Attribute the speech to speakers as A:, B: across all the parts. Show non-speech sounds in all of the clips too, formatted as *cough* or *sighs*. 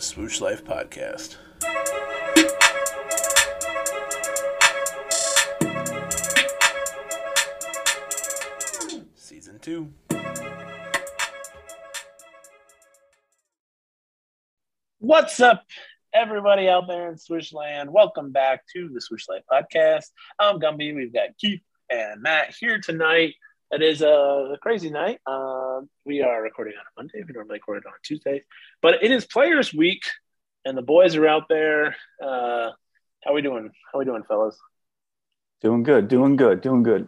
A: the Swoosh Life Podcast. Season 2. What's up, everybody out there in Swoosh Land? Welcome back to the Swoosh Life Podcast. I'm Gumby. We've got Keith and Matt here tonight. It is a crazy night. Uh, we are recording on a Monday. We normally record it on Tuesday, but it is Players Week, and the boys are out there. Uh, how we doing? How we doing, fellas?
B: Doing good, doing good, doing good.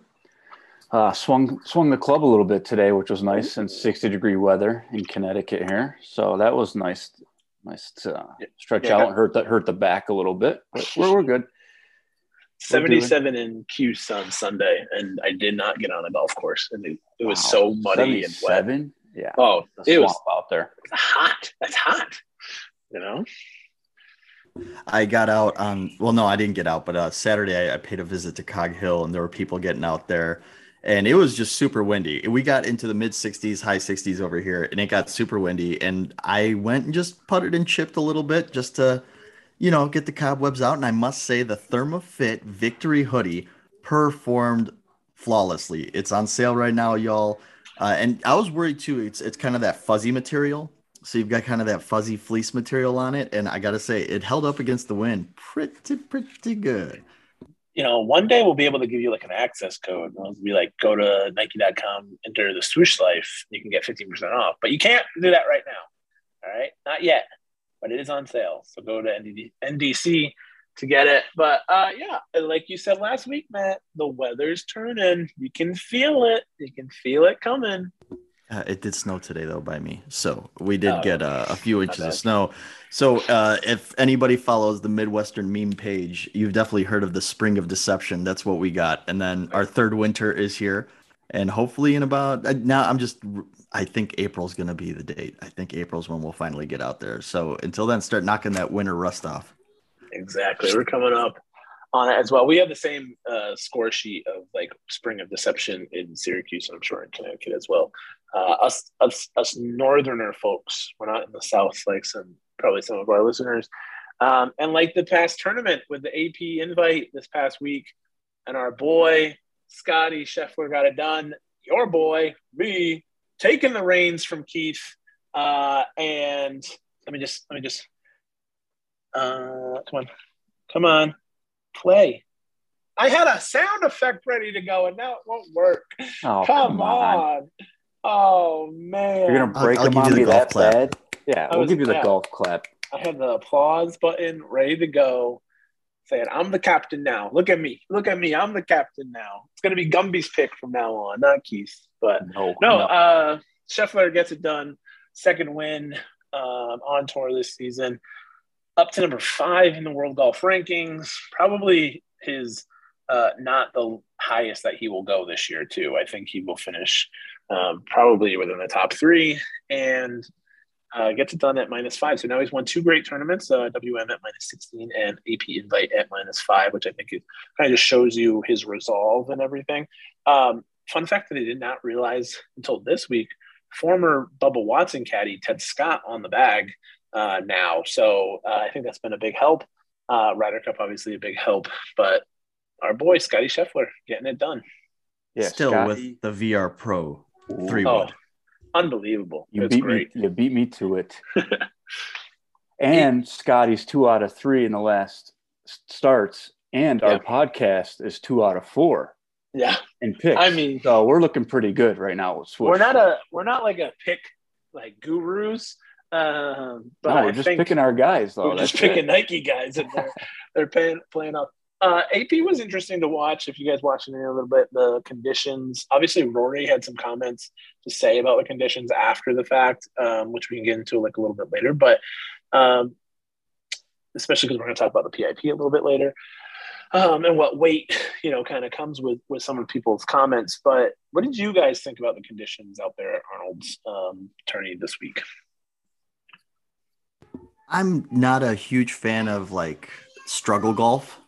B: Uh, swung swung the club a little bit today, which was nice in 60 degree weather in Connecticut here. So that was nice, nice to uh, stretch
A: Yeah.
B: out and hurt the hurt the back a little bit. But we're, we're good.
A: 77 in Cuse on Sunday, and I did not get on a golf course, and it, it was
B: Wow.
A: so muddy and wet.
B: 77? Yeah,
A: Oh, it was
B: out there.
A: hot. That's hot. You know,
C: I got out on well, no, I didn't get out, but uh, Saturday I, I paid a visit to Cog Hill, and there were people getting out there, and it was just super windy. We got into the mid 60s, high 60s over here, and it got super windy. And I went and just putted and chipped a little bit just to, you know, get the cobwebs out. And I must say, the ThermaFit Victory hoodie performed flawlessly. It's on sale right now, y'all. Uh, and I was worried too. It's it's kind of that fuzzy material. So you've got kind of that fuzzy fleece material on it, and I gotta say, it held up against the wind pretty pretty good.
A: you know, one day we'll be able to give you like an access code. It'll be like go to Nike.com, enter the swoosh life, you can get 15% off. But you can't do that right now. All right. Not yet. But it is on sale. So go to NDD, NDC to get it. But uh yeah, like you said last week, Matt, the weather's turning. You can feel it. You can feel it coming.
C: Uh, it did snow today though by me, so we did
A: Oh,
C: get uh, a few inches of snow. So uh, if anybody follows the Midwestern meme page, you've definitely heard of the Spring of Deception. That's what we got, and then our third winter is here, and hopefully in about uh, now I'm just I think April's gonna be the date. I think April's when we'll finally get out there. So until then, start knocking that winter rust off.
A: Exactly. We're coming up on it as well. We have the same uh, score sheet of like Spring of Deception in Syracuse, and I'm sure in Connecticut as well. Uh, us, us, us northerner folks, we're not in the South like some probably some of our listeners. Um, and like the past tournament with the AP invite this past week, and our boy Scottie Scheffler got it done. Your boy, me, taking the reins from Keith. Uh, and let me just let me just uh, come on, come on, play. I had a sound effect ready to go, and now it won't work.
B: Oh,
A: come, on. Oh man!
B: You're gonna
C: I'll-
B: break
C: I'll give
B: on
C: you the
B: me
C: golf
B: that
C: clap.
B: bad? Yeah,
A: I
B: we'll
A: was-
B: give you the
A: yeah.
B: golf clap.
A: I had the applause button ready to go, saying, "I'm the captain now. Look at me. Look at me. I'm the captain now." It's gonna be Gumby's pick from now on, not Keith. But
B: No,
A: no, uh, Scheffler gets it done. Second win um, on tour this season. Up to number five in the world golf rankings. Probably his uh, not the highest that he will go this year, too. I think he will finish um, probably within the top three and uh, gets it done at minus five. So now he's won two great tournaments uh, WM at minus 16 and AP Invite at minus five, which I think is, kind of just shows you his resolve and everything. Um, fun fact that I did not realize until this week former Bubba Watson caddy Ted Scott on the bag uh, now. So uh, I think that's been a big help. Uh, Ryder Cup, obviously, a big help, but our boy Scottie Scheffler getting it done.
B: yeah,
C: Still
B: Scotty,
C: with the VR Pro three wood.
A: unbelievable.
B: you
A: it's
B: beat
A: great.
B: me. You beat me to it. *laughs* and Scottie's two out of three in the last starts, and our podcast is two out of four
A: Yeah.
B: And picks.
A: I mean-
B: so we're looking pretty good right now with Swoosh.
A: We're not a we're not like a pick like gurus. Um, but
B: no, we're just
A: think
B: picking our guys though.
A: we're just
B: it.
A: picking Nike guys and *laughs* they're they're playing playing up. Uh, AP was interesting to watch. If you guys watching it a little bit, the conditions. Obviously, Rory had some comments to say about the conditions after the fact, um, which we can get into like a little bit later. But um, especially because we're going to talk about the PIP a little bit later, um, and what weight you know kind of comes with with some of people's comments. But what did you guys think about the conditions out there at Arnold's um, tourney this week?
C: I'm not a huge fan of like struggle golf,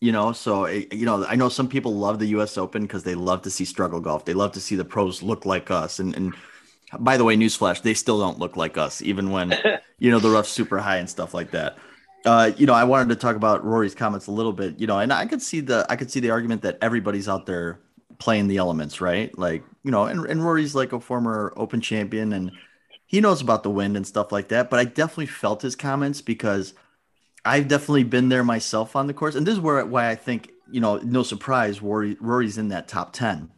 C: you know. So eh, you know, I know some people love the U.S. Open because they love to see struggle golf. They love to see the pros look like us, and and By the way, newsflash, they still don't look like us, even when *laughs* you know the rough's super high and stuff like that. Uh, you know, I wanted to talk about Rory's comments a little bit, you know, and I could see the I could see the argument that everybody's out there playing the elements, right? Like, you know, and, and Rory's like a former open champion and he knows about the wind and stuff like that. But I definitely felt his comments because I've definitely been there myself on the course. And this is where why I think, you know, no surprise, Rory Rory's in that top 10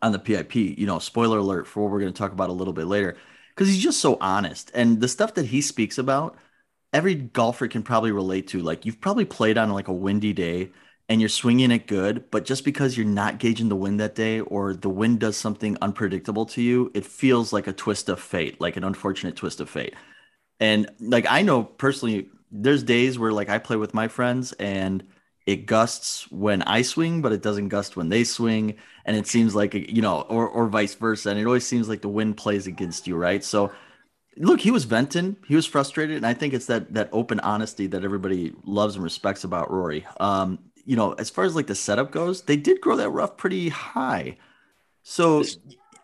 C: on the PIP. You know, spoiler alert for what we're going to talk about a little bit later. Because he's just so honest. And the stuff that he speaks about every golfer can probably relate to. Like you've probably played on like a windy day and you're swinging it good, but just because you're not gauging the wind that day or the wind does something unpredictable to you, it feels like a twist of fate, like an unfortunate twist of fate. And like I know personally, there's days where like I play with my friends and it gusts when I swing, but it doesn't gust when they swing. And it seems like, you know, or, or vice versa. And it always seems like the wind plays against you, right? So look, he was venting, he was frustrated, and I think it's that that open honesty that everybody loves and respects about Rory. Um, you know, as far as like the setup goes, they did grow that rough pretty high. So, it's,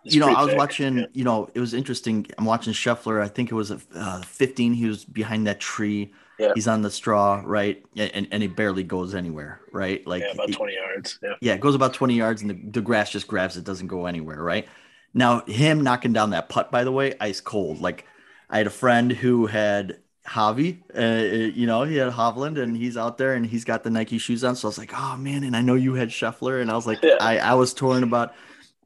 C: it's you know, I was thick. watching. Yeah. You know, it was interesting. I'm watching Scheffler. I think it was a uh, 15. He was behind that tree. Yeah. He's on the straw, right? And and he barely goes anywhere, right?
A: Like yeah, about 20 yards. Yeah.
C: Yeah, it goes about 20 yards, and the, the grass just grabs it, doesn't go anywhere, right? Now, him knocking down that putt, by the way, ice cold. Like I had a friend who had Javi, uh, you know, he had Hovland and he's out there and he's got the Nike shoes on. So I was like, oh man. And I know you had Scheffler. And I was like, yeah. I, I was torn about,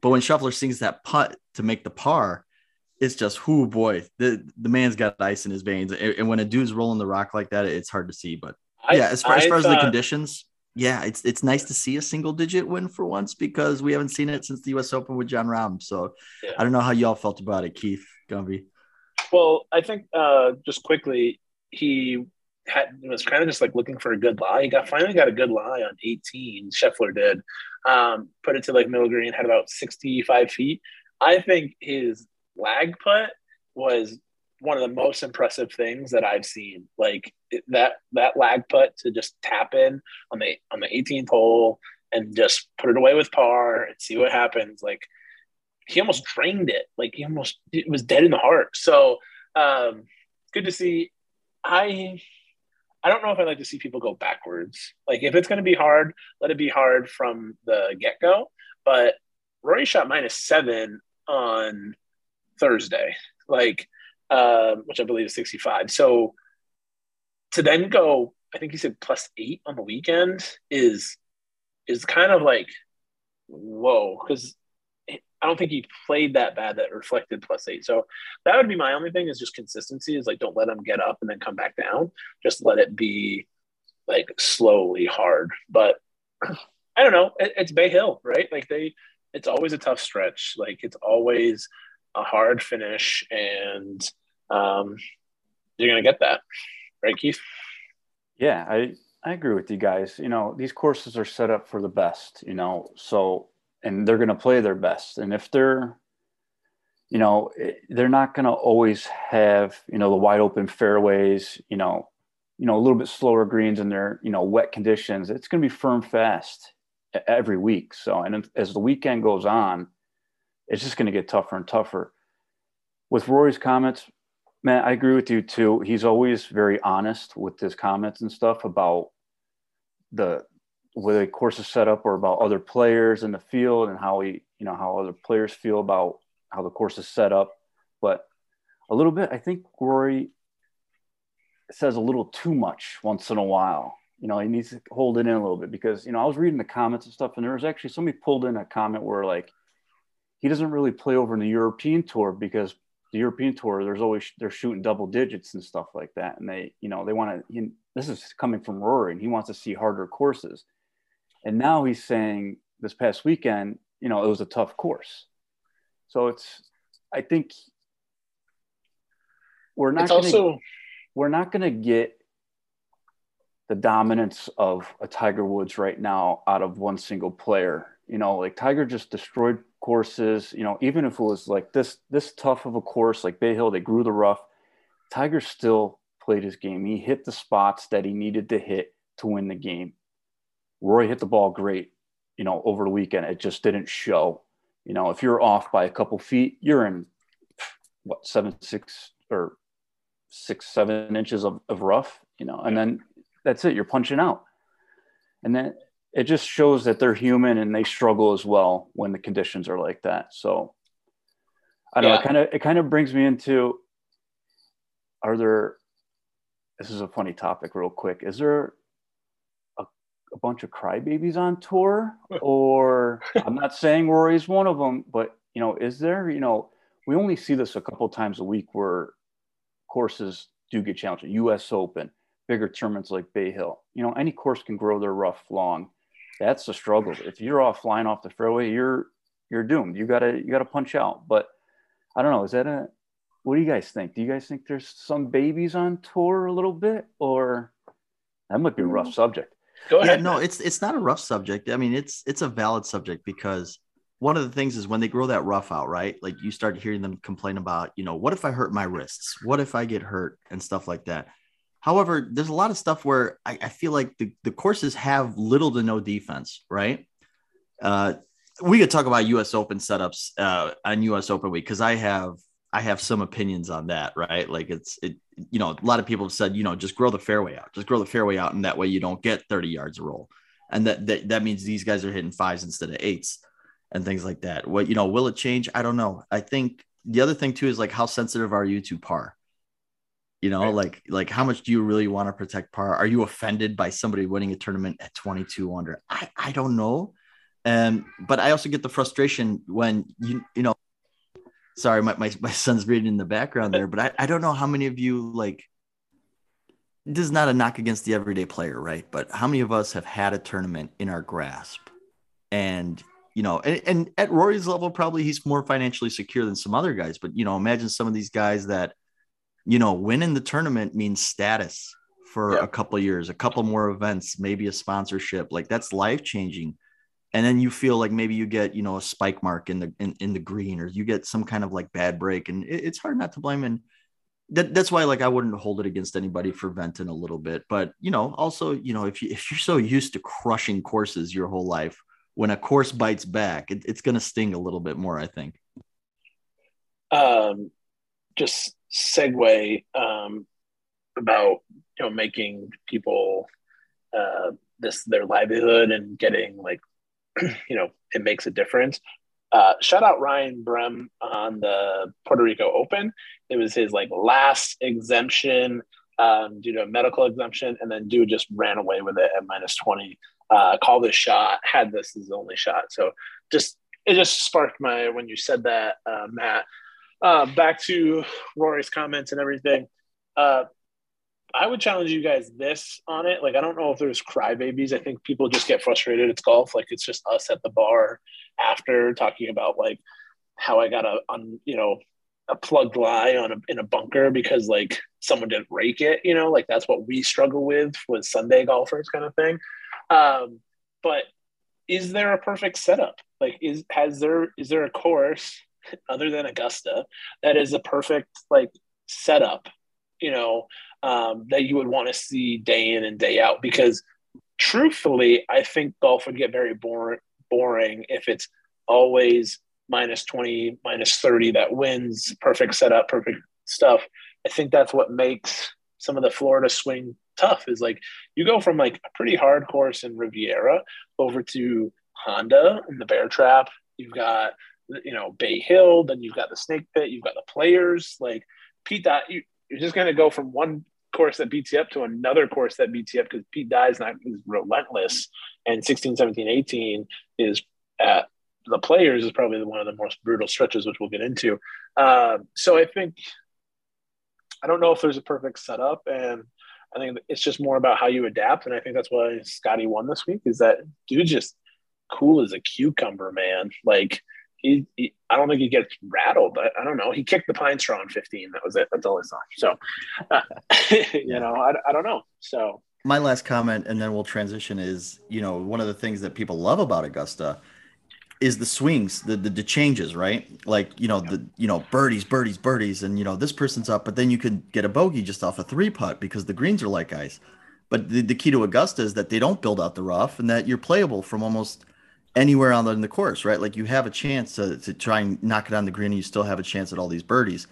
C: but when Scheffler sings that putt to make the par, it's just, whoo boy, the, the man's got ice in his veins. And, and when a dude's rolling the rock like that, it's hard to see. But I, yeah, as far, as, far thought... as the conditions, yeah, it's it's nice to see a single digit win for once because we haven't seen it since the US Open with Jon Rahm. So yeah. I don't know how y'all felt about it, Keith Gumby.
A: Well, I think uh, just quickly, he had was kind of just like looking for a good lie. He got finally got a good lie on 18. Scheffler did. Um, put it to like middle green, had about 65 feet. I think his lag putt was one of the most impressive things that I've seen. Like that that lag putt to just tap in on the on the 18th hole and just put it away with par and see what happens. Like he almost drained it. Like he almost it was dead in the heart. So um, good to see. I I don't know if I like to see people go backwards. Like if it's going to be hard, let it be hard from the get go. But Rory shot minus seven on Thursday, like uh, which I believe is sixty five. So to then go, I think he said plus eight on the weekend is is kind of like whoa because I don't think he played that bad that reflected plus eight. So that would be my only thing is just consistency is like don't let him get up and then come back down. Just let it be like slowly hard. But I don't know. It, it's Bay Hill, right? Like they, it's always a tough stretch. Like it's always a hard finish, and um, you're gonna get that, right, Keith?
B: Yeah, I I agree with you guys. You know, these courses are set up for the best. You know, so and they're going to play their best. And if they're, you know, eh, they're not going to always have, you know, the wide open fairways, you know, you know, a little bit slower greens in their, you know, wet conditions. It's going to be firm fast every week. So, and as the weekend goes on, it's just going to get tougher and tougher. With Rory's comments, man, I agree with you too. He's always very honest with his comments and stuff about the where the course is set up or about other players in the field and how we, you know, how other players feel about how the course is set up. But a little bit, I think Rory says a little too much once in a while. You know, he needs to hold it in a little bit because, you know, I was reading the comments and stuff, and there was actually somebody pulled in a comment where like he doesn't really play over in the European tour because the European tour, there's always they're shooting double digits and stuff like that, and they, you know, they want to. This is coming from Rory, and he wants to see harder courses. And now he's saying this past weekend, you know, it was a tough course. So it's, I think we're not gonna, also we're not going to get the dominance of a Tiger Woods right now out of one single player. You know, like Tiger just destroyed courses. You know, even if it was like this this tough of a course like Bay Hill, they grew the rough. Tiger still played his game. He hit the spots that he needed to hit to win the game. Roy hit the ball great, you know, over the weekend. It just didn't show. You know, if you're off by a couple feet, you're in what seven six or six seven inches of, of rough, you know, and then that's it. You're punching out, and then it just shows that they're human and they struggle as well when the conditions are like that. So I don't yeah. know. It kind of it kind of brings me into are there this is a funny topic real quick. Is there a, a bunch of crybabies on tour? *laughs* Or I'm not saying Rory's one of them, but you know, is there, you know, we only see this a couple times a week where courses do get challenged. US Open, bigger tournaments like Bay Hill. You know, any course can grow their rough long. That's the struggle. If you're off flying off the fairway, you're you're doomed. You gotta you gotta punch out. But I don't know. Is that a what do you guys think? Do you guys think there's some babies on tour a little bit, or that might be a rough mm. subject?
C: Go ahead. Yeah, no, it's it's not a rough subject. I mean, it's it's a valid subject because one of the things is when they grow that rough out, right? Like you start hearing them complain about, you know, what if I hurt my wrists? What if I get hurt and stuff like that. However, there's a lot of stuff where I, I feel like the, the courses have little to no defense, right? Uh, we could talk about U.S. Open setups uh, on U.S. Open week because I have I have some opinions on that, right? Like it's it, you know, a lot of people have said, you know, just grow the fairway out, just grow the fairway out, and that way you don't get 30 yards a roll, and that that, that means these guys are hitting fives instead of eights, and things like that. What you know, will it change? I don't know. I think the other thing too is like how sensitive are you to par? You know, right. like like how much do you really want to protect par? Are you offended by somebody winning a tournament at 22 under? I I don't know. And but I also get the frustration when you you know sorry, my, my, my son's reading in the background there, but I, I don't know how many of you like this is not a knock against the everyday player, right? But how many of us have had a tournament in our grasp? And you know, and, and at Rory's level, probably he's more financially secure than some other guys. But you know, imagine some of these guys that, you know, winning the tournament means status for yeah. a couple years, a couple more events, maybe a sponsorship. Like that's life changing and then you feel like maybe you get you know a spike mark in the in, in the green or you get some kind of like bad break and it, it's hard not to blame and that, that's why like i wouldn't hold it against anybody for venting a little bit but you know also you know if you if you're so used to crushing courses your whole life when a course bites back it, it's going to sting a little bit more i think.
A: Um just segue um about you know making people uh this their livelihood and getting like *clears throat* you know, it makes a difference. Uh, shout out Ryan Brehm on the Puerto Rico Open. It was his like last exemption um, due to a medical exemption, and then dude just ran away with it at minus twenty. Uh, called his shot, had this as his only shot. So just it just sparked my when you said that, uh, Matt. Uh, back to Rory's comments and everything. Uh, I would challenge you guys this on it. Like, I don't know if there's crybabies. I think people just get frustrated. It's golf. Like, it's just us at the bar after talking about like how I got a on you know a plugged lie on a, in a bunker because like someone didn't rake it. You know, like that's what we struggle with with Sunday golfers kind of thing. Um, but is there a perfect setup? Like, is has there is there a course other than Augusta that is a perfect like setup? You know, um, that you would want to see day in and day out. Because truthfully i think golf would get very boring boring if it's always minus 20 minus 30 that wins perfect setup perfect stuff. I think that's what makes some of the florida swing tough is like you go from like a pretty hard course in riviera over to honda and the bear trap. You've got you know bay hill then you've got the snake pit you've got the players. Like pete that you, you're just going to go from one course that beats you up to another course that beats you up because Pete Dye is not is relentless. And 16, 17, 18 is at the players is probably one of the most brutal stretches, which we'll get into. Uh, so I think I don't know if there's a perfect setup, and I think it's just more about how you adapt. And I think that's why Scottie won this week. Is that dude just cool as a cucumber, man? Like he, he, I don't think he gets rattled. but I don't know. He kicked the pine straw in 15. That was it. That's all I saw. So, uh, *laughs* you know, I, I don't know. So
C: my last comment, and then we'll transition is, you know, one of the things that people love about Augusta is the swings, the, the, the changes, right? Like, you know, the, you know, birdies, birdies, birdies. And, you know, this person's up, but then you could get a bogey just off a three putt because the greens are like ice. But the, the key to Augusta is that they don't build out the rough and that you're playable from almost – anywhere on the, in the course, right? Like you have a chance to, to try and knock it on the green and you still have a chance at all these birdies.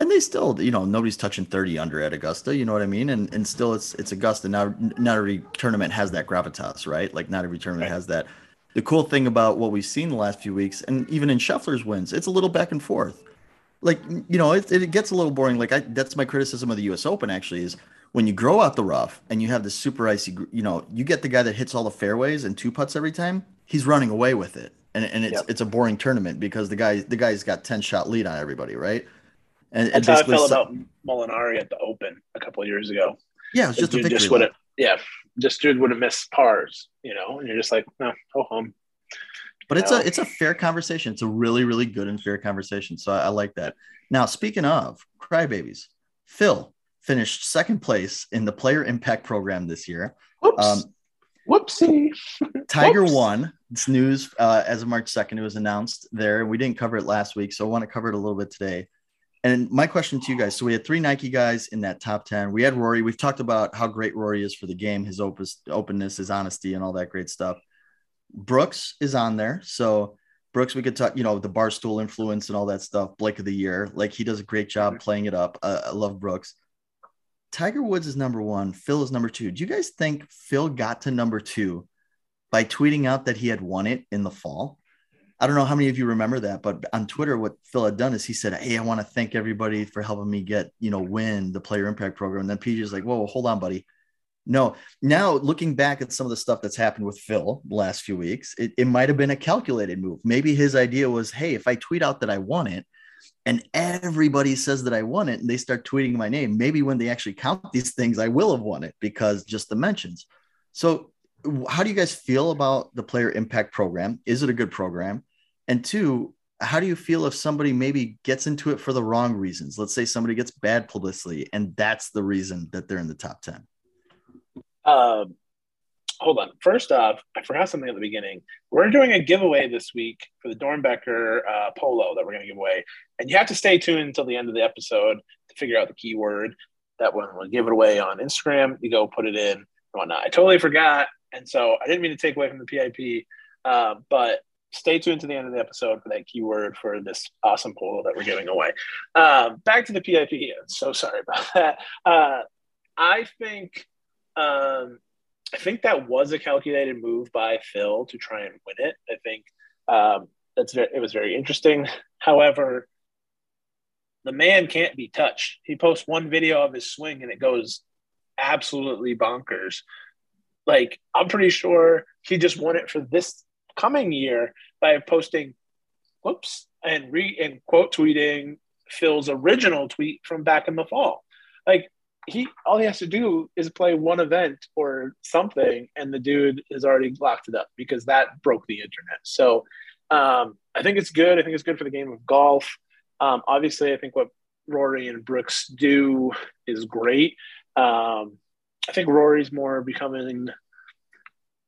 C: and they still, you know, nobody's touching 30 under at Augusta, you know what I mean? And and still it's it's Augusta. Now not every tournament has that gravitas, right? Like not every tournament right. has that. The cool thing about what we've seen the last few weeks, and even in Scheffler's wins, it's a little back and forth. Like, you know, it, it gets a little boring. Like I that's my criticism of the US Open actually is when you grow out the rough and you have the super icy, you know, you get the guy that hits all the fairways and two putts every time, he's running away with it. And, and it's yep. it's a boring tournament because the guy the guy's got 10 shot lead on everybody, right?
A: And, That's how I felt about Molinari at the Open a couple of years ago.
C: Yeah, it was just a victory.
A: Just yeah, just dude would have missed pars, you know, and you're just like, no, go home.
C: But it's a it's a fair conversation. It's a really really good and fair conversation. So I, I like that. Now speaking of crybabies, Phil finished second place in the Player Impact Program this year.
A: Um, Whoopsie.
C: Tiger Whoops. won. It's news uh, as of March 2nd. It was announced there. We didn't cover it last week, so I want to cover it a little bit today. And my question to you guys so we had three Nike guys in that top 10. We had Rory. We've talked about how great Rory is for the game, his opus, openness, his honesty, and all that great stuff. Brooks is on there. So, Brooks, we could talk, you know, the barstool influence and all that stuff. Blake of the year. Like he does a great job playing it up. Uh, I love Brooks. Tiger Woods is number one. Phil is number two. Do you guys think Phil got to number two by tweeting out that he had won it in the fall? I don't know how many of you remember that, but on Twitter, what Phil had done is he said, Hey, I want to thank everybody for helping me get, you know, win the player impact program. And then is like, Whoa, hold on, buddy. No, now looking back at some of the stuff that's happened with Phil the last few weeks, it, it might have been a calculated move. Maybe his idea was, Hey, if I tweet out that I won it and everybody says that I won it and they start tweeting my name, maybe when they actually count these things, I will have won it because just the mentions. So, how do you guys feel about the player impact program? Is it a good program? And two, how do you feel if somebody maybe gets into it for the wrong reasons? Let's say somebody gets bad publicity and that's the reason that they're in the top 10.
A: Um, hold on. First off, I forgot something at the beginning. We're doing a giveaway this week for the Doernbecher uh, polo that we're going to give away. And you have to stay tuned until the end of the episode to figure out the keyword. That one we'll give it away on Instagram. You go put it in and whatnot. I totally forgot. And so I didn't mean to take away from the PIP, uh, but stay tuned to the end of the episode for that keyword for this awesome polo that we're giving away. Um, back to the PIP. So sorry about *laughs* that. Uh, I think um, I think that was a calculated move by Phil to try and win it. I think um, that's very, it was very interesting. However, the man can't be touched. He posts one video of his swing and it goes absolutely bonkers. Like I'm pretty sure he just won it for this coming year by posting, whoops, and re and quote tweeting Phil's original tweet from back in the fall. Like he, all he has to do is play one event or something, and the dude has already locked it up because that broke the internet. So um, I think it's good. I think it's good for the game of golf. Um, obviously, I think what Rory and Brooks do is great. Um, I think Rory's more becoming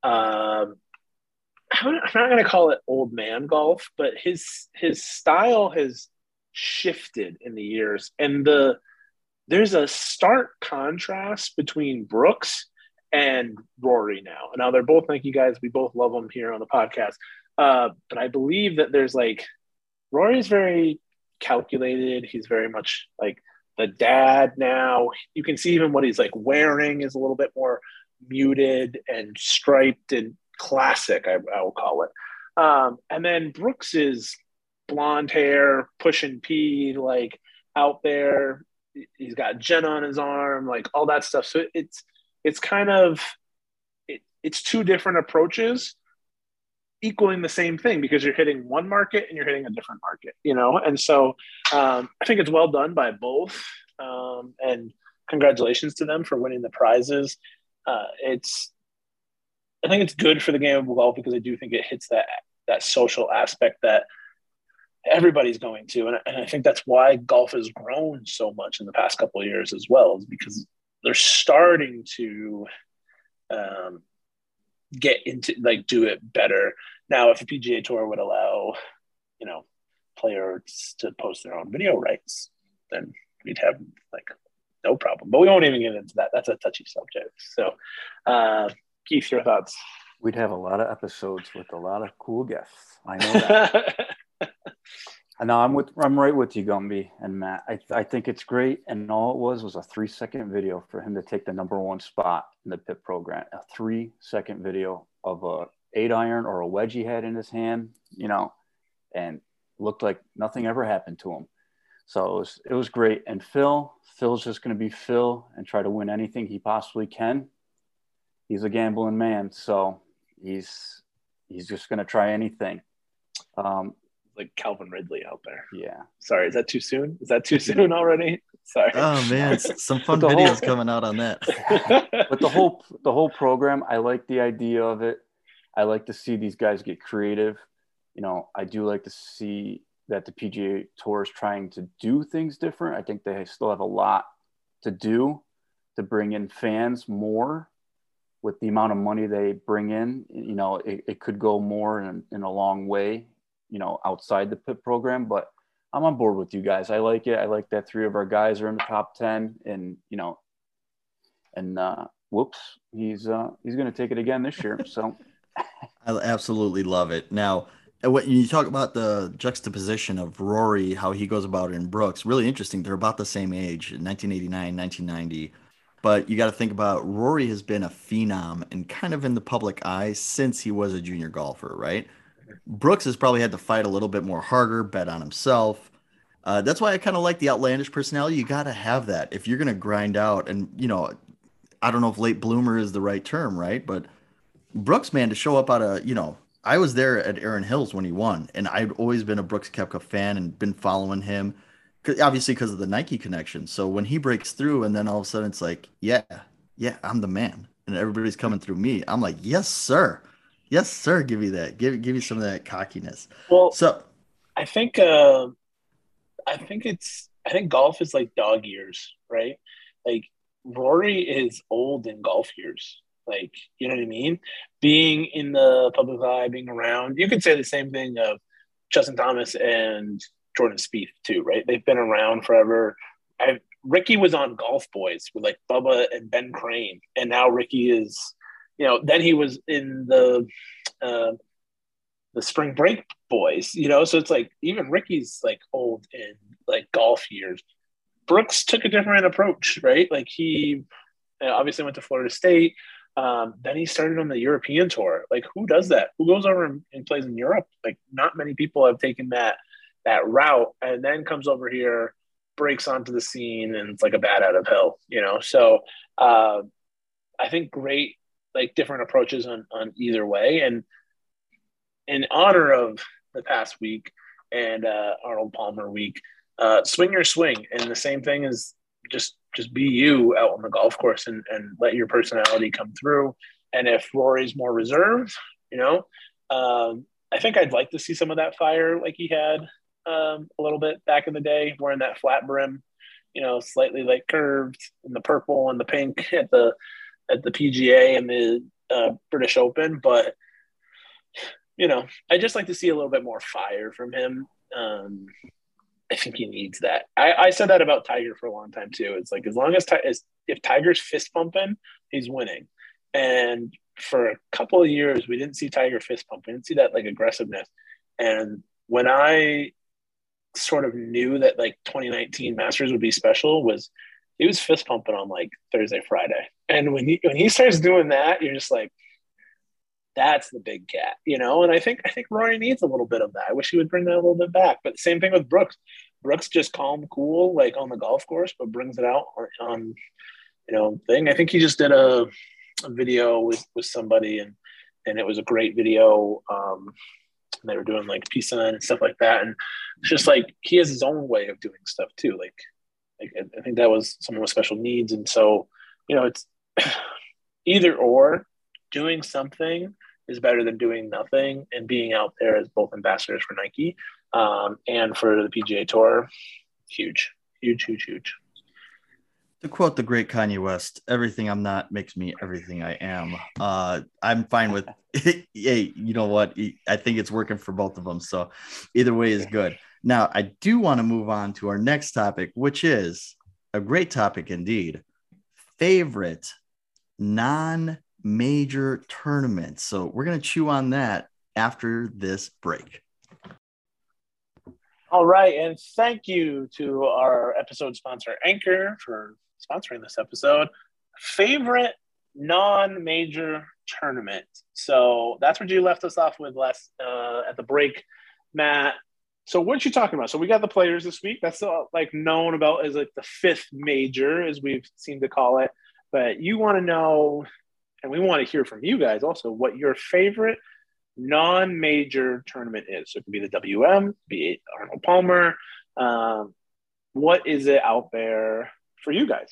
A: um, I'm not going to call it old man golf, but his his style has shifted in the years, and the there's a stark contrast between Brooks and Rory now. Now they're both thank you guys. We both love them here on the podcast, uh, but I believe that there's like Rory's very calculated. He's very much like the dad now. You can see even what he's like wearing is a little bit more muted and striped and classic, I, I will call it. Um, and then Brooks is blonde hair, pushing pee, like out there. He's got Jen on his arm, like all that stuff. So it's it's kind of it, it's two different approaches equaling the same thing because you're hitting one market and you're hitting a different market, you know. And so um, I think it's well done by both, um, and congratulations to them for winning the prizes. Uh, it's I think it's good for the game of golf because I do think it hits that that social aspect that everybody's going to, and, and I think that's why golf has grown so much in the past couple of years as well, is because they're starting to um, get into like do it better. Now, if the PGA Tour would allow, you know, players to post their own video rights, then we'd have like no problem. But we won't even get into that. That's a touchy subject. So, uh, Keith, your thoughts?
B: We'd have a lot of episodes with a lot of cool guests. I know that. *laughs* No, I'm with I'm right with you, Gumby and Matt. I I think it's great, and all it was was a three second video for him to take the number one spot in the PIP program. A three second video of a eight iron or a wedge he had in his hand, you know, and looked like nothing ever happened to him. So it was, it was great. And Phil, Phil's just going to be Phil and try to win anything he possibly can. He's a gambling man, so he's he's just going to try anything. Um,
A: like Calvin Ridley out there.
B: Yeah.
A: Sorry, is that too soon? Is that too soon already? Sorry.
C: Oh man, some *laughs* fun videos whole, coming out on that. *laughs*
B: but the whole the whole program, I like the idea of it. I like to see these guys get creative. You know, I do like to see that the PGA Tour is trying to do things different. I think they still have a lot to do to bring in fans more with the amount of money they bring in. You know, it, it could go more in, in a long way you know, outside the PIP program, but I'm on board with you guys. I like it. I like that three of our guys are in the top 10 and, you know, and, uh, whoops, he's, uh, he's going to take it again this year. So *laughs*
C: I absolutely love it. Now, when you talk about the juxtaposition of Rory, how he goes about it in Brooks, really interesting. They're about the same age, 1989, 1990. But you got to think about Rory has been a phenom and kind of in the public eye since he was a junior golfer, right? Brooks has probably had to fight a little bit more harder, bet on himself. Uh, that's why I kind of like the outlandish personality. You got to have that if you're going to grind out. And, you know, I don't know if late bloomer is the right term, right? But Brooks, man, to show up out of, you know, I was there at Erin Hills when he won, and I've always been a Brooks Koepka fan and been following him, obviously because of the Nike connection. So when he breaks through, and then all of a sudden it's like, yeah, yeah, I'm the man, and everybody's coming through me. I'm like, yes, sir. Yes, sir. Give me that. Give give me some of that cockiness.
A: Well, so I think uh, I think it's I think golf is like dog years, right? Like Rory is old in golf years. Like you know what I mean? Being in the public eye, being around. You could say the same thing of Justin Thomas and Jordan Spieth too, right? They've been around forever. I Rickie was on Golf Boys with like Bubba and Ben Crane, and now Rickie is you know, then he was in the uh, the spring break boys, you know, so it's like even Rickie's like old in like golf years. Brooks took a different approach, right? Like he obviously went to Florida State. Um, then he started on the European tour. Like who does that? Who goes over and, plays in Europe? Like not many people have taken that that route and then comes over here, breaks onto the scene, and it's like a bat out of hell, you know. So uh, I think great like different approaches on on either way. And in honor of the past week and uh, Arnold Palmer week, uh, swing your swing, and the same thing is just just be you out on the golf course and and let your personality come through. And if Rory's more reserved, you know, um, I think I'd like to see some of that fire like he had um, a little bit back in the day, wearing that flat brim, you know, slightly like curved in the purple and the pink at the at the PGA and the uh, British Open, but you know, I just like to see a little bit more fire from him. Um, I think he needs that. I, I, said that about Tiger for a long time too. It's like as long as, as if Tiger's fist pumping, he's winning. And for a couple of years, we didn't see Tiger fist pump. We didn't see that like aggressiveness. And when I sort of knew that like 2019 Masters would be special was he was fist pumping on like Thursday, Friday. And when he when he starts doing that, you're just like, that's the big cat, you know. And I think I think Rory needs a little bit of that. I wish he would bring that a little bit back. But same thing with Brooks. Brooks just calm, cool, like on the golf course, but brings it out on, you know, thing. I think he just did a, a video with with somebody, and and it was a great video. Um, they were doing like peace sign and stuff like that, and it's just like he has his own way of doing stuff too. Like I think that was someone with special needs, and so you know, it's *coughs* either or. Doing something is better than doing nothing, and being out there as both ambassadors for Nike um, and for the PGA Tour, huge, huge, huge, huge.
C: To quote the great Kanye West, everything I'm not makes me everything I am. Uh, I'm fine with, *laughs* hey, you know what? I think it's working for both of them. So either way is good. Now, I do want to move on to our next topic, which is a great topic indeed favorite non major tournaments. So we're going to chew on that after this break.
A: All right, and thank you to our episode sponsor Anchor for sponsoring this episode. Favorite non-major tournament. So that's what you left us off with last uh, at the break, Matt. So what you talking about? So we got the players this week. That's uh, like known about as like the fifth major, as we've seemed to call it. But you want to know, and we want to hear from you guys also, what your favorite non-major tournament is. So it could be the WM, be it Arnold Palmer. Um, what is it out there for you guys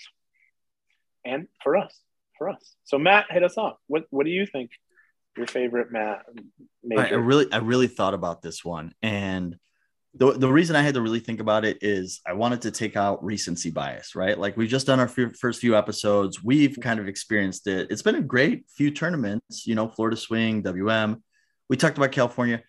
A: and for us? For us. So Matt, hit us off. What What do you think? Your favorite Matt?
C: Major? I really, I really thought about this one, and the, the reason I had to really think about it is I wanted to take out recency bias, right? Like we've just done our f- first few episodes. We've kind of experienced it. It's been a great few tournaments, you know, Florida Swing, WM. We talked about California.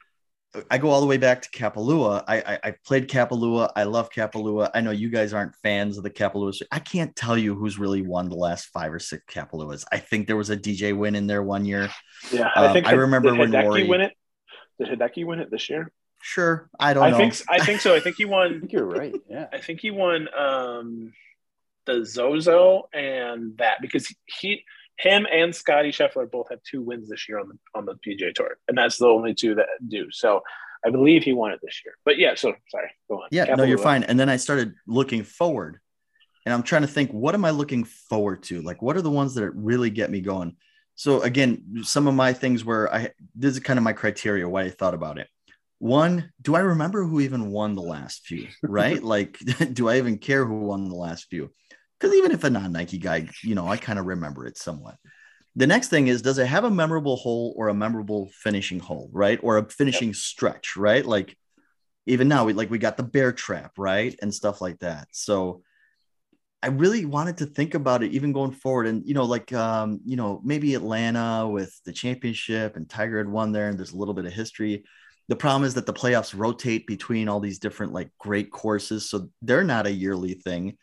C: I go all the way back to Kapalua. I, I, I played Kapalua. I love Kapalua. I know you guys aren't fans of the Kapalua. I can't tell you who's really won the last five or six Kapaluas. I think there was a DJ win in there one year.
A: Yeah, I um, think I remember did when Hideki win it. Did Hideki win it this year?
C: Sure, I don't
A: I
C: know.
A: think I think so. I think he won. *laughs*
B: I think you're right. Yeah,
A: I think he won um, the Zozo and that because he, him, and Scottie Scheffler both have two wins this year on the on the PGA Tour, and that's the only two that do. So I believe he won it this year. But yeah, so sorry, go on.
C: Yeah, Capital no, you're fine. And then I started looking forward, and I'm trying to think, what am I looking forward to? Like, what are the ones that really get me going? So again, some of my things where I this is kind of my criteria why I thought about it one, do I remember who even won the last few? Right? *laughs* like, *laughs* do I even care who won the last few? Because even if a non Nike guy, you know, I kind of remember it somewhat. The next thing is, does it have a memorable hole or a memorable finishing hole, right? Or a finishing yep. stretch, right? Like, even now, we like we got the bear trap, right? And stuff like that. So, I really wanted to think about it even going forward. And, you know, like, um, you know, maybe Atlanta with the championship and Tiger had won there and there's a little bit of history the problem is that the playoffs rotate between all these different like great courses so they're not a yearly thing.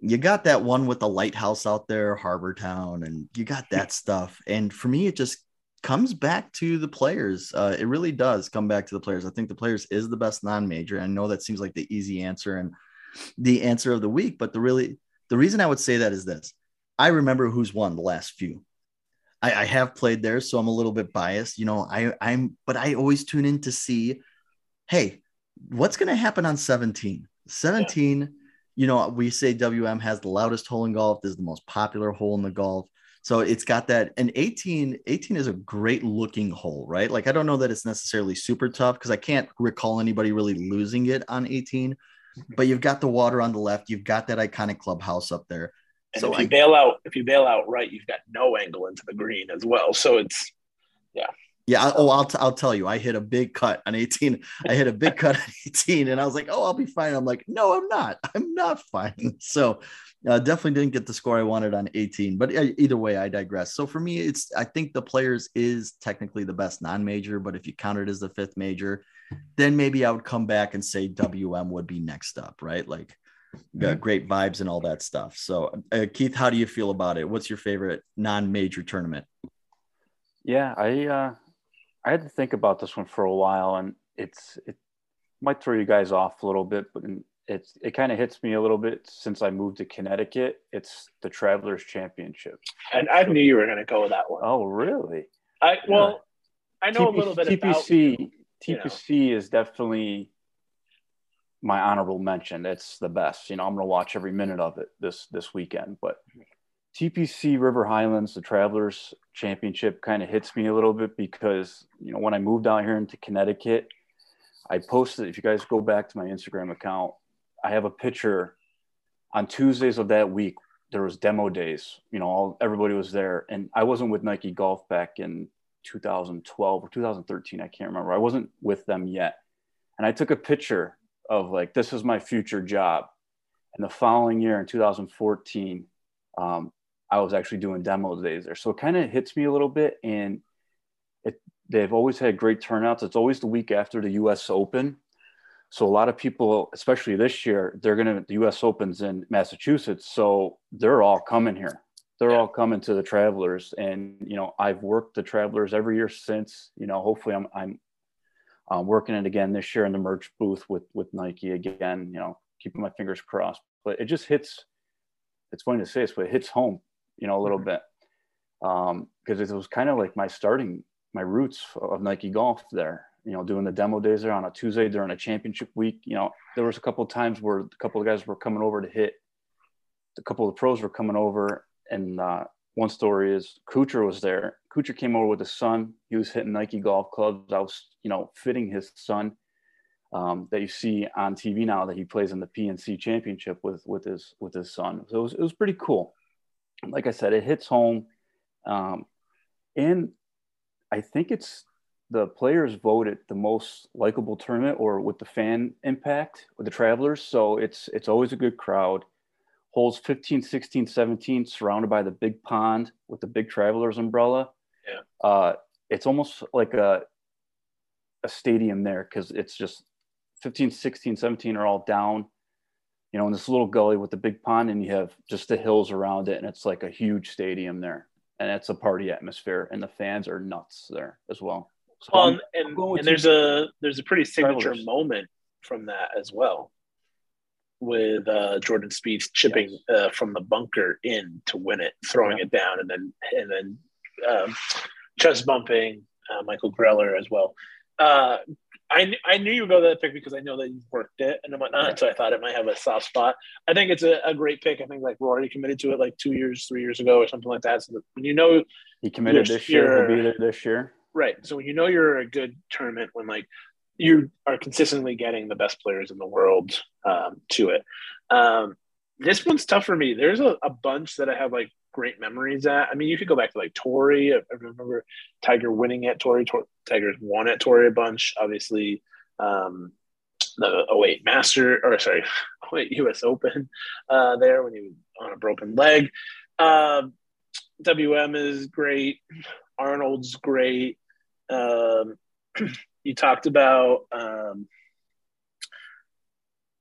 C: You got that one with the lighthouse out there harbor town and you got that stuff and for me it just comes back to the players. Uh, it really does come back to the players. I think the players is the best non-major i know that seems like the easy answer and the answer of the week but the really the reason i would say that is this. I remember who's won the last few I, I have played there, so I'm a little bit biased. You know, I I'm but I always tune in to see, hey, what's going to happen on 17? 17, yeah. you know, we say WM has the loudest hole in golf. This is the most popular hole in the golf. So it's got that. And 18, 18 is a great looking hole, right? Like I don't know that it's necessarily super tough because I can't recall anybody really losing it on 18. Mm-hmm. But you've got the water on the left. You've got that iconic clubhouse up there.
A: And so if you I, bail out, if you bail out right, you've got no angle into the green as well. So it's, yeah.
C: Yeah. Oh, I'll, t- I'll tell you, I hit a big cut on 18. I hit a big cut on *laughs* 18 and I was like, oh, I'll be fine. I'm like, no, I'm not. *laughs* I'm not fine. *laughs* So uh, definitely didn't get the score I wanted on 18, but either way, I digress. So for me, it's, I think the players is technically the best non-major, but if you count it as the fifth major, then maybe I would come back and say WM would be next up, right? Like. Great vibes and all that stuff. So, uh, Keith, how do you feel about it? What's your favorite non-major tournament?
B: Yeah, I uh, I had to think about this one for a while, and it's it might throw you guys off a little bit, but it's it kind of hits me a little bit since I moved to Connecticut. It's the Travelers Championship,
A: and I knew you were going to go with that one.
B: Oh, really?
A: I well, yeah. I know TP, a little bit
B: TPC.
A: About,
B: TPC know. is definitely my honorable mention. It's the best. You know, I'm going to watch every minute of it this this weekend. But TPC River Highlands, the Travelers Championship, kind of hits me a little bit because you know when I moved out here into Connecticut, I posted. If you guys go back to my Instagram account, I have a picture on Tuesdays of that week. There was demo days. You know, all everybody was there, and I wasn't with Nike Golf back in 2012 or 2013. I can't remember. I wasn't with them yet, and I took a picture of like this is my future job. And the following year in 2014 um, i was actually doing demo days there. So it kind of hits me a little bit and it, they've always had great turnouts. It's always the week after the us open. So a lot of people especially this year they're going to the us opens in massachusetts. So they're all coming here. They're yeah. all coming to the travelers. And you know i've worked the travelers every year since you know hopefully i'm i'm Um, working it again this year in the merch booth with with Nike again. You know, keeping my fingers crossed. But it just hits. It's funny to say this, but it hits home. You know, a little mm-hmm. bit because um, it was kind of like my starting my roots of Nike Golf there. You know, doing the demo days there on a Tuesday during a championship week. You know, there was a couple of times where a couple of guys were coming over to hit. A couple of the pros were coming over, and uh, one story is Kuchar was there. Kuchar came over with his son. He was hitting Nike golf clubs. I was, you know, fitting his son um, that you see on TV now that he plays in the PNC Championship with with his with his son. So it was it was pretty cool. Like I said, it hits home, um, and I think it's the players voted the most likable tournament or with the fan impact with the travelers. So it's it's always a good crowd holes 15, 16, 17, surrounded by the big pond with the big traveler's umbrella.
A: Yeah.
B: Uh, it's almost like a, a stadium there because it's just 15, 16, 17 are all down, you know, in this little gully with the big pond, and you have just the hills around it, and it's like a huge stadium there. And it's a party atmosphere, and the fans are nuts there as well.
A: So um, and, and there's a there's a pretty signature travelers. moment from that as well with uh, Jordan Spieth chipping yes. uh, from the bunker in to win it, throwing yeah. it down, and then and then um, chest bumping uh, Michael Greller as well. Uh, I, I knew you would go that pick because I know that you've worked it and whatnot, so I thought it might have a soft spot. I think it's a, a, great pick. I think like we're already committed to it like two years, three years ago, or something like that. So when you know
B: he committed this year, he'll be there this year.
A: Right. So when you know you're a good tournament, when like you are consistently getting the best players in the world um, to it. Um, this one's tough for me. There's a, a, bunch that I have like great memories at. I mean, you could go back to like Torrey. I, I remember Tiger winning at Torrey. Tor- Tiger's won at Torrey a bunch. Obviously, um, the 08 Master, or sorry, *laughs* 08 US Open uh, there when he was on a broken leg. Um, WM is great. Arnold's great. Um, *clears throat* you talked about um,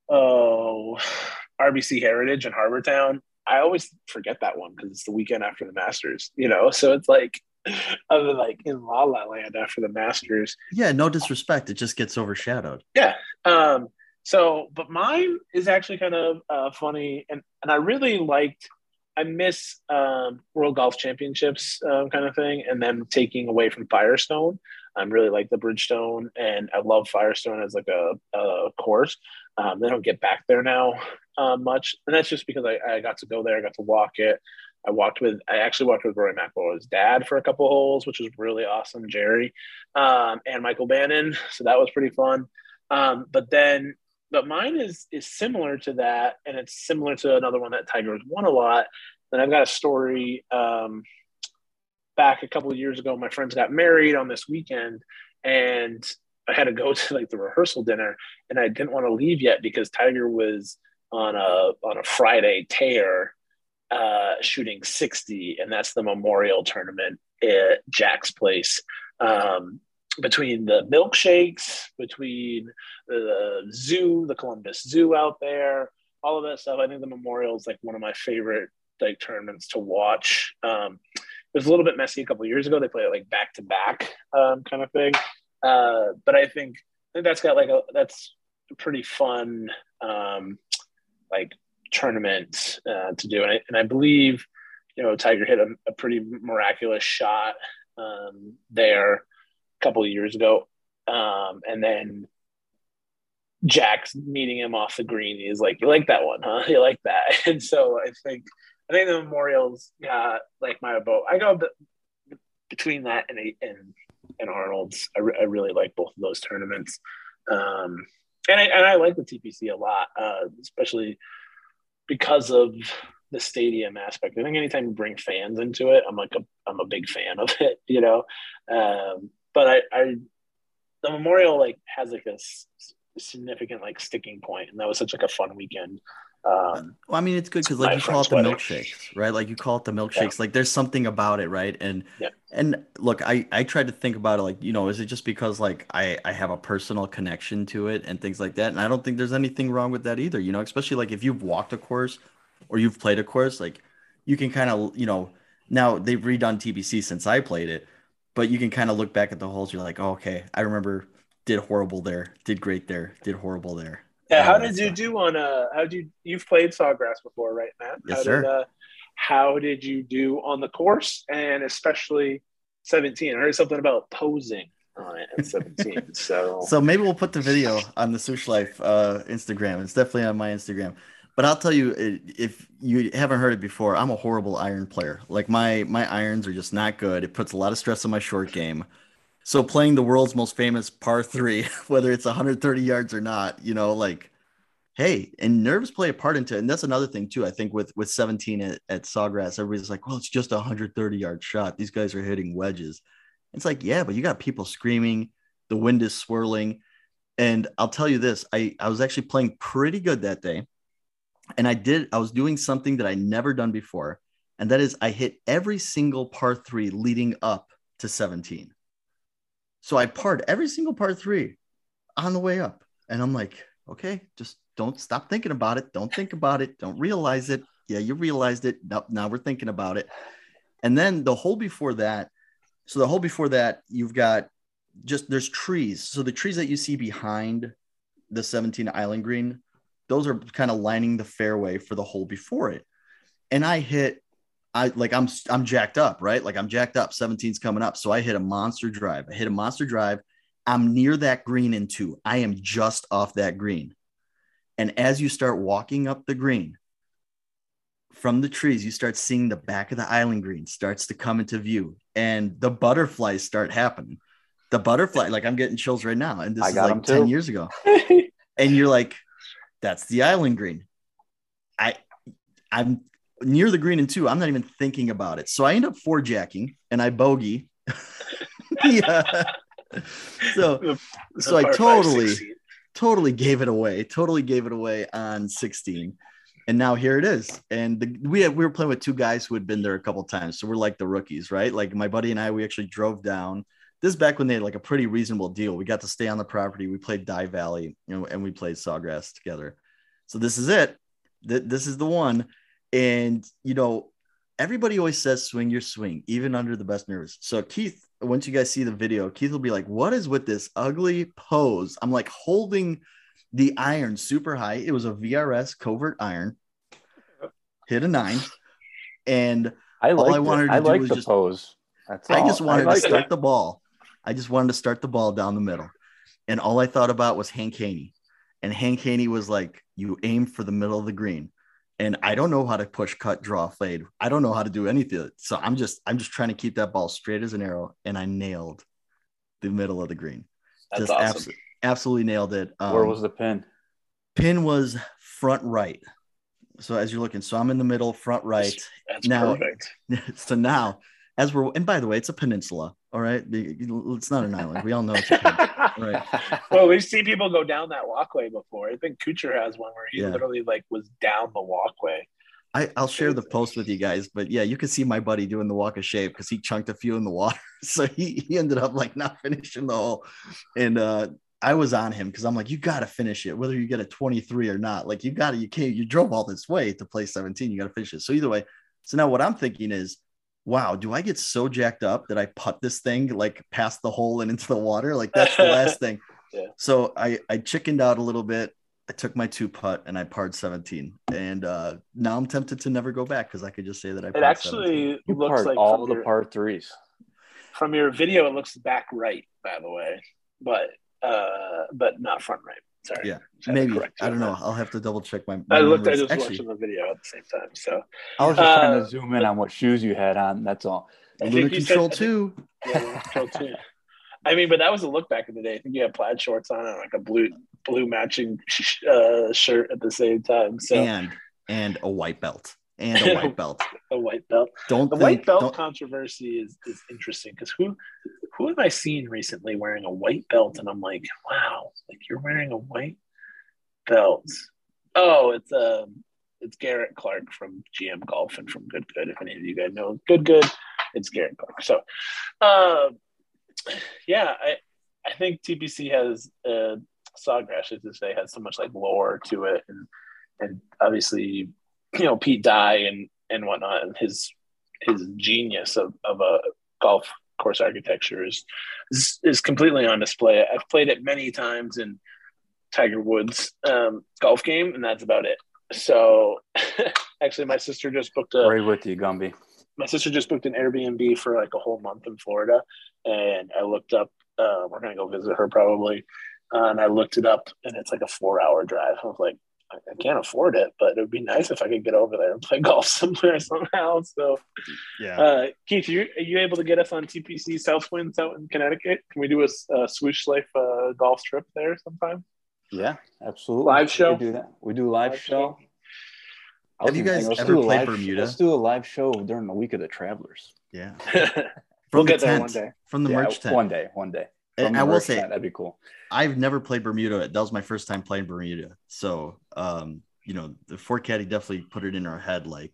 A: oh *sighs* RBC Heritage in Harbour Town. I always forget that one because it's the weekend after the Masters, you know. So it's like *laughs* I'm like in La La Land after the Masters.
C: Yeah, no disrespect, it just gets overshadowed.
A: Yeah. Um, so, but mine is actually kind of uh, funny, and and I really liked. I miss um, World Golf Championships um, kind of thing, and then taking away from Firestone. I really like the Bridgestone, and I love Firestone as like a, a course. Um, they don't get back there now uh, much, and that's just because I, I got to go there. I got to walk it. I walked with, I actually walked with Rory McIlroy's dad for a couple holes, which was really awesome, Gerry, um, and Michael Bannon. So that was pretty fun. Um, but then, but mine is is similar to that, and it's similar to another one that Tiger has won a lot. And I've got a story. Um, back a couple of years ago, my friends got married on this weekend, and I had to go *laughs* to like the rehearsal dinner, and I didn't want to leave yet because Tiger was on a on a Friday tear, uh, shooting sixty, and that's the Memorial Tournament at Jack's Place. Um, between the milkshakes, between the zoo, the Columbus Zoo out there, all of that stuff, I think the Memorial is like one of my favorite like tournaments to watch. Um, it was a little bit messy a couple years ago. They play it like back to back kind of thing. Uh, but I think I think that's got like a that's a pretty fun um, like tournament uh, to do, and I, and I believe you know Tiger hit a, a pretty miraculous shot um, there a couple of years ago, um, and then Jack's meeting him off the green. He's like, "You like that one, huh? *laughs* You like that?" *laughs* And so I think I think the Memorials got like my vote. I go between that and and and Arnold's. I, re- I really like both of those tournaments, um, and I and I like the TPC a lot, uh, especially because of the stadium aspect. I think anytime you bring fans into it, I'm like a I'm a big fan of it, *laughs* you know. Um, but I, I the Memorial like has like a significant like sticking point, and that was such like a fun weekend
C: um, well, I mean, it's good because like you call it the wedding. milkshakes, right? Like you call it the milkshakes. Yeah. Like there's something about it, right? And
A: yeah.
C: and look, I I tried to think about it, like you know, is it just because like I I have a personal connection to it and things like that? And I don't think there's anything wrong with that either. You know, especially like if you've walked a course or you've played a course, like you can kind of you know now they've redone TPC since I played it, but you can kind of look back at the holes. You're like, oh, okay, I remember did horrible there. Did great there. Did horrible there.
A: Yeah, how did you do on uh how did you you've played sawgrass before, right, Matt?
C: Yes,
A: how
C: sir.
A: Did, uh, how did you do on the course and especially 17? I heard something about posing on it at 17. *laughs* so
C: So maybe we'll put the video on the Swoosh Life uh, Instagram. It's definitely on my Instagram. But I'll tell you, if you haven't heard it before, I'm a horrible iron player. Like my my irons are just not good. It puts a lot of stress on my short game. So playing the world's most famous par three, *laughs* whether it's 130 yards or not, you know, like, hey, and nerves play a part into it. And that's another thing too. I think with with 17 at, at Sawgrass, everybody's like, well, it's just a 130 yard shot. These guys are hitting wedges. It's like, yeah, but you got people screaming, the wind is swirling. And I'll tell you this, I, I was actually playing pretty good that day. And I did, I was doing something that I never done before. And that is I hit every single par three leading up to 17. So I parred every single par three on the way up. And I'm like, okay, just don't stop thinking about it. Don't think about it. Don't realize it. Yeah, you realized it. Now, now we're thinking about it. And then the hole before that, so the hole before that, you've got just there's trees. So the trees that you see behind the 17 island green, those are kind of lining the fairway for the hole before it. And I hit, I like I'm I'm jacked up, right? Like I'm jacked up. 17's coming up. So I hit a monster drive. I hit a monster drive. I'm near that green in two. I am just off that green. And as you start walking up the green, from the trees, you start seeing the back of the island green starts to come into view, and the butterflies start happening. The butterfly, like I'm getting chills right now, and this
B: I
C: is like ten years ago. *laughs* And you're like, "That's the island green." I, I'm near the green in two. I'm not even thinking about it. So I end up four jacking, and I bogey. *laughs* yeah. So *laughs* so I
A: Par five,
C: totally totally gave it away. Totally gave it away on 16. And now here it is. And the, we had, we were playing with two guys who had been there a couple times. So we're like the rookies, right? Like my buddy and I, we actually drove down. This is back when they had like a pretty reasonable deal. We got to stay on the property. We played Dye Valley, you know, and we played Sawgrass together. So this is it. Th- This is the one. And you know, everybody always says swing your swing, even under the best nerves. So Keith, once you guys see the video, Keith will be like, "What is with this ugly pose?" I'm like holding the iron super high. It was a VRS covert iron, hit a nine, and
B: I
C: All I wanted to
B: I
C: do
B: like
C: was
B: the
C: just-
B: pose. That's
C: I
B: all.
C: just wanted
B: like
C: to
B: it.
C: start the ball. I just wanted to start the ball down the middle, and all I thought about was Hank Haney, and Hank Haney was like, "You aim for the middle of the green." And I don't know how to push, cut, draw, fade. I don't know how to do anything. So I'm just, I'm just trying to keep that ball straight as an arrow, and I nailed the middle of the green.
A: That's
C: just
A: awesome.
C: abso- absolutely nailed it. Um,
B: Where was the pin?
C: pin? Was front right. So as you're looking, so I'm in the middle, front right.
A: That's
C: Now-
A: perfect. *laughs*
C: so now, as we're, and by the way, it's a peninsula. All right, it's not an island. We all know it's a *laughs* peninsula. Right.
A: well, we've seen people go down that walkway before. I think Kuchar has one where he
C: Yeah.
A: literally like was down the walkway.
C: I, I'll share the post with you guys, but yeah, you can see my buddy doing the walk of shame because he chunked a few in the water. *laughs* So he, he ended up like not finishing the hole. And uh I was on him because I'm like, you gotta finish it, whether you get a 23 or not. Like you gotta, you can't, you drove all this way to play 17, you gotta finish it. So either way, so now what I'm thinking is, wow, do I get so jacked up that I putt this thing like past the hole and into the water? Like that's the last *laughs* thing.
A: Yeah.
C: So I I chickened out a little bit. I took my two putt and I parred 17. And uh now I'm tempted to never go back because I could just say that I
A: It
C: parred 17.
A: actually
B: You
A: looks like
B: all the
A: your,
B: par threes.
A: from your video, it looks back right, by the way, but uh, but not front right. Sorry.
C: Yeah,
A: Just had to
C: maybe I don't know. I'll have to double check my.
A: I
C: my
A: looked. I
C: numbers.
A: just
C: Actually,
A: watching the video at the same time. So
B: I was just trying
A: Uh,
B: to zoom in on what shoes you had on. That's all.
A: I
C: Lunar
A: said-
C: Control
A: I think-
C: two.
A: yeah, Control too. I mean, but that was a look back in the day. I think you had plaid shorts on and like a blue blue matching uh, shirt at the same time. So
C: and and a white belt and a white *laughs* belt.
A: a white belt.
C: Don't
A: The
C: think,
A: white belt
C: don't-
A: controversy is, is interesting because who who have I seen recently wearing a white belt and I'm like, wow, like you're wearing a white belt. Oh, it's um it's Garrett Clark from GM Golf and from Good Good. If any of you guys know Good Good, it's Garrett Clark. So um yeah, I I think TPC has uh Sawgrass, as to say, has so much like lore to it and and obviously you know Pete Dye and and whatnot and his his genius of, of a golf course architecture is, is, is completely on display. I've played it many times in Tiger Woods um, golf game, and that's about it. So, *laughs* actually, my sister just booked a.
B: Right with you, Gumby.
A: My sister just booked an Airbnb for like a whole month in Florida, and I looked up. Uh, we're gonna go visit her probably, uh, and I looked it up, and it's like a four-hour drive. I was like, I, I can't afford it, but it would be nice if I could get over there and play *laughs* golf somewhere somehow. So,
C: Yeah.
A: uh, Keith, you are you able to get us on TPC Southwinds out in Connecticut? Can we do a, a swoosh life uh, golf trip there sometime?
B: Yeah, absolutely.
A: Live show?
B: We do that. We do live,
A: Live
B: show.
A: show?
C: Have you guys
B: say, let's
C: ever
B: do a
C: played
B: live-
C: Bermuda?
B: Let's do a live show during the week of the Travelers.
C: yeah. *laughs*
A: we'll
C: From
A: get
C: the
A: there
C: tent,
A: one day.
C: From the
B: yeah,
C: merch tent.
B: one day, one day.
C: And I will say,
B: that'd be cool.
C: I've never played Bermuda. That was my first time playing Bermuda. So, um, you know, the forecaddie definitely put it in our head like,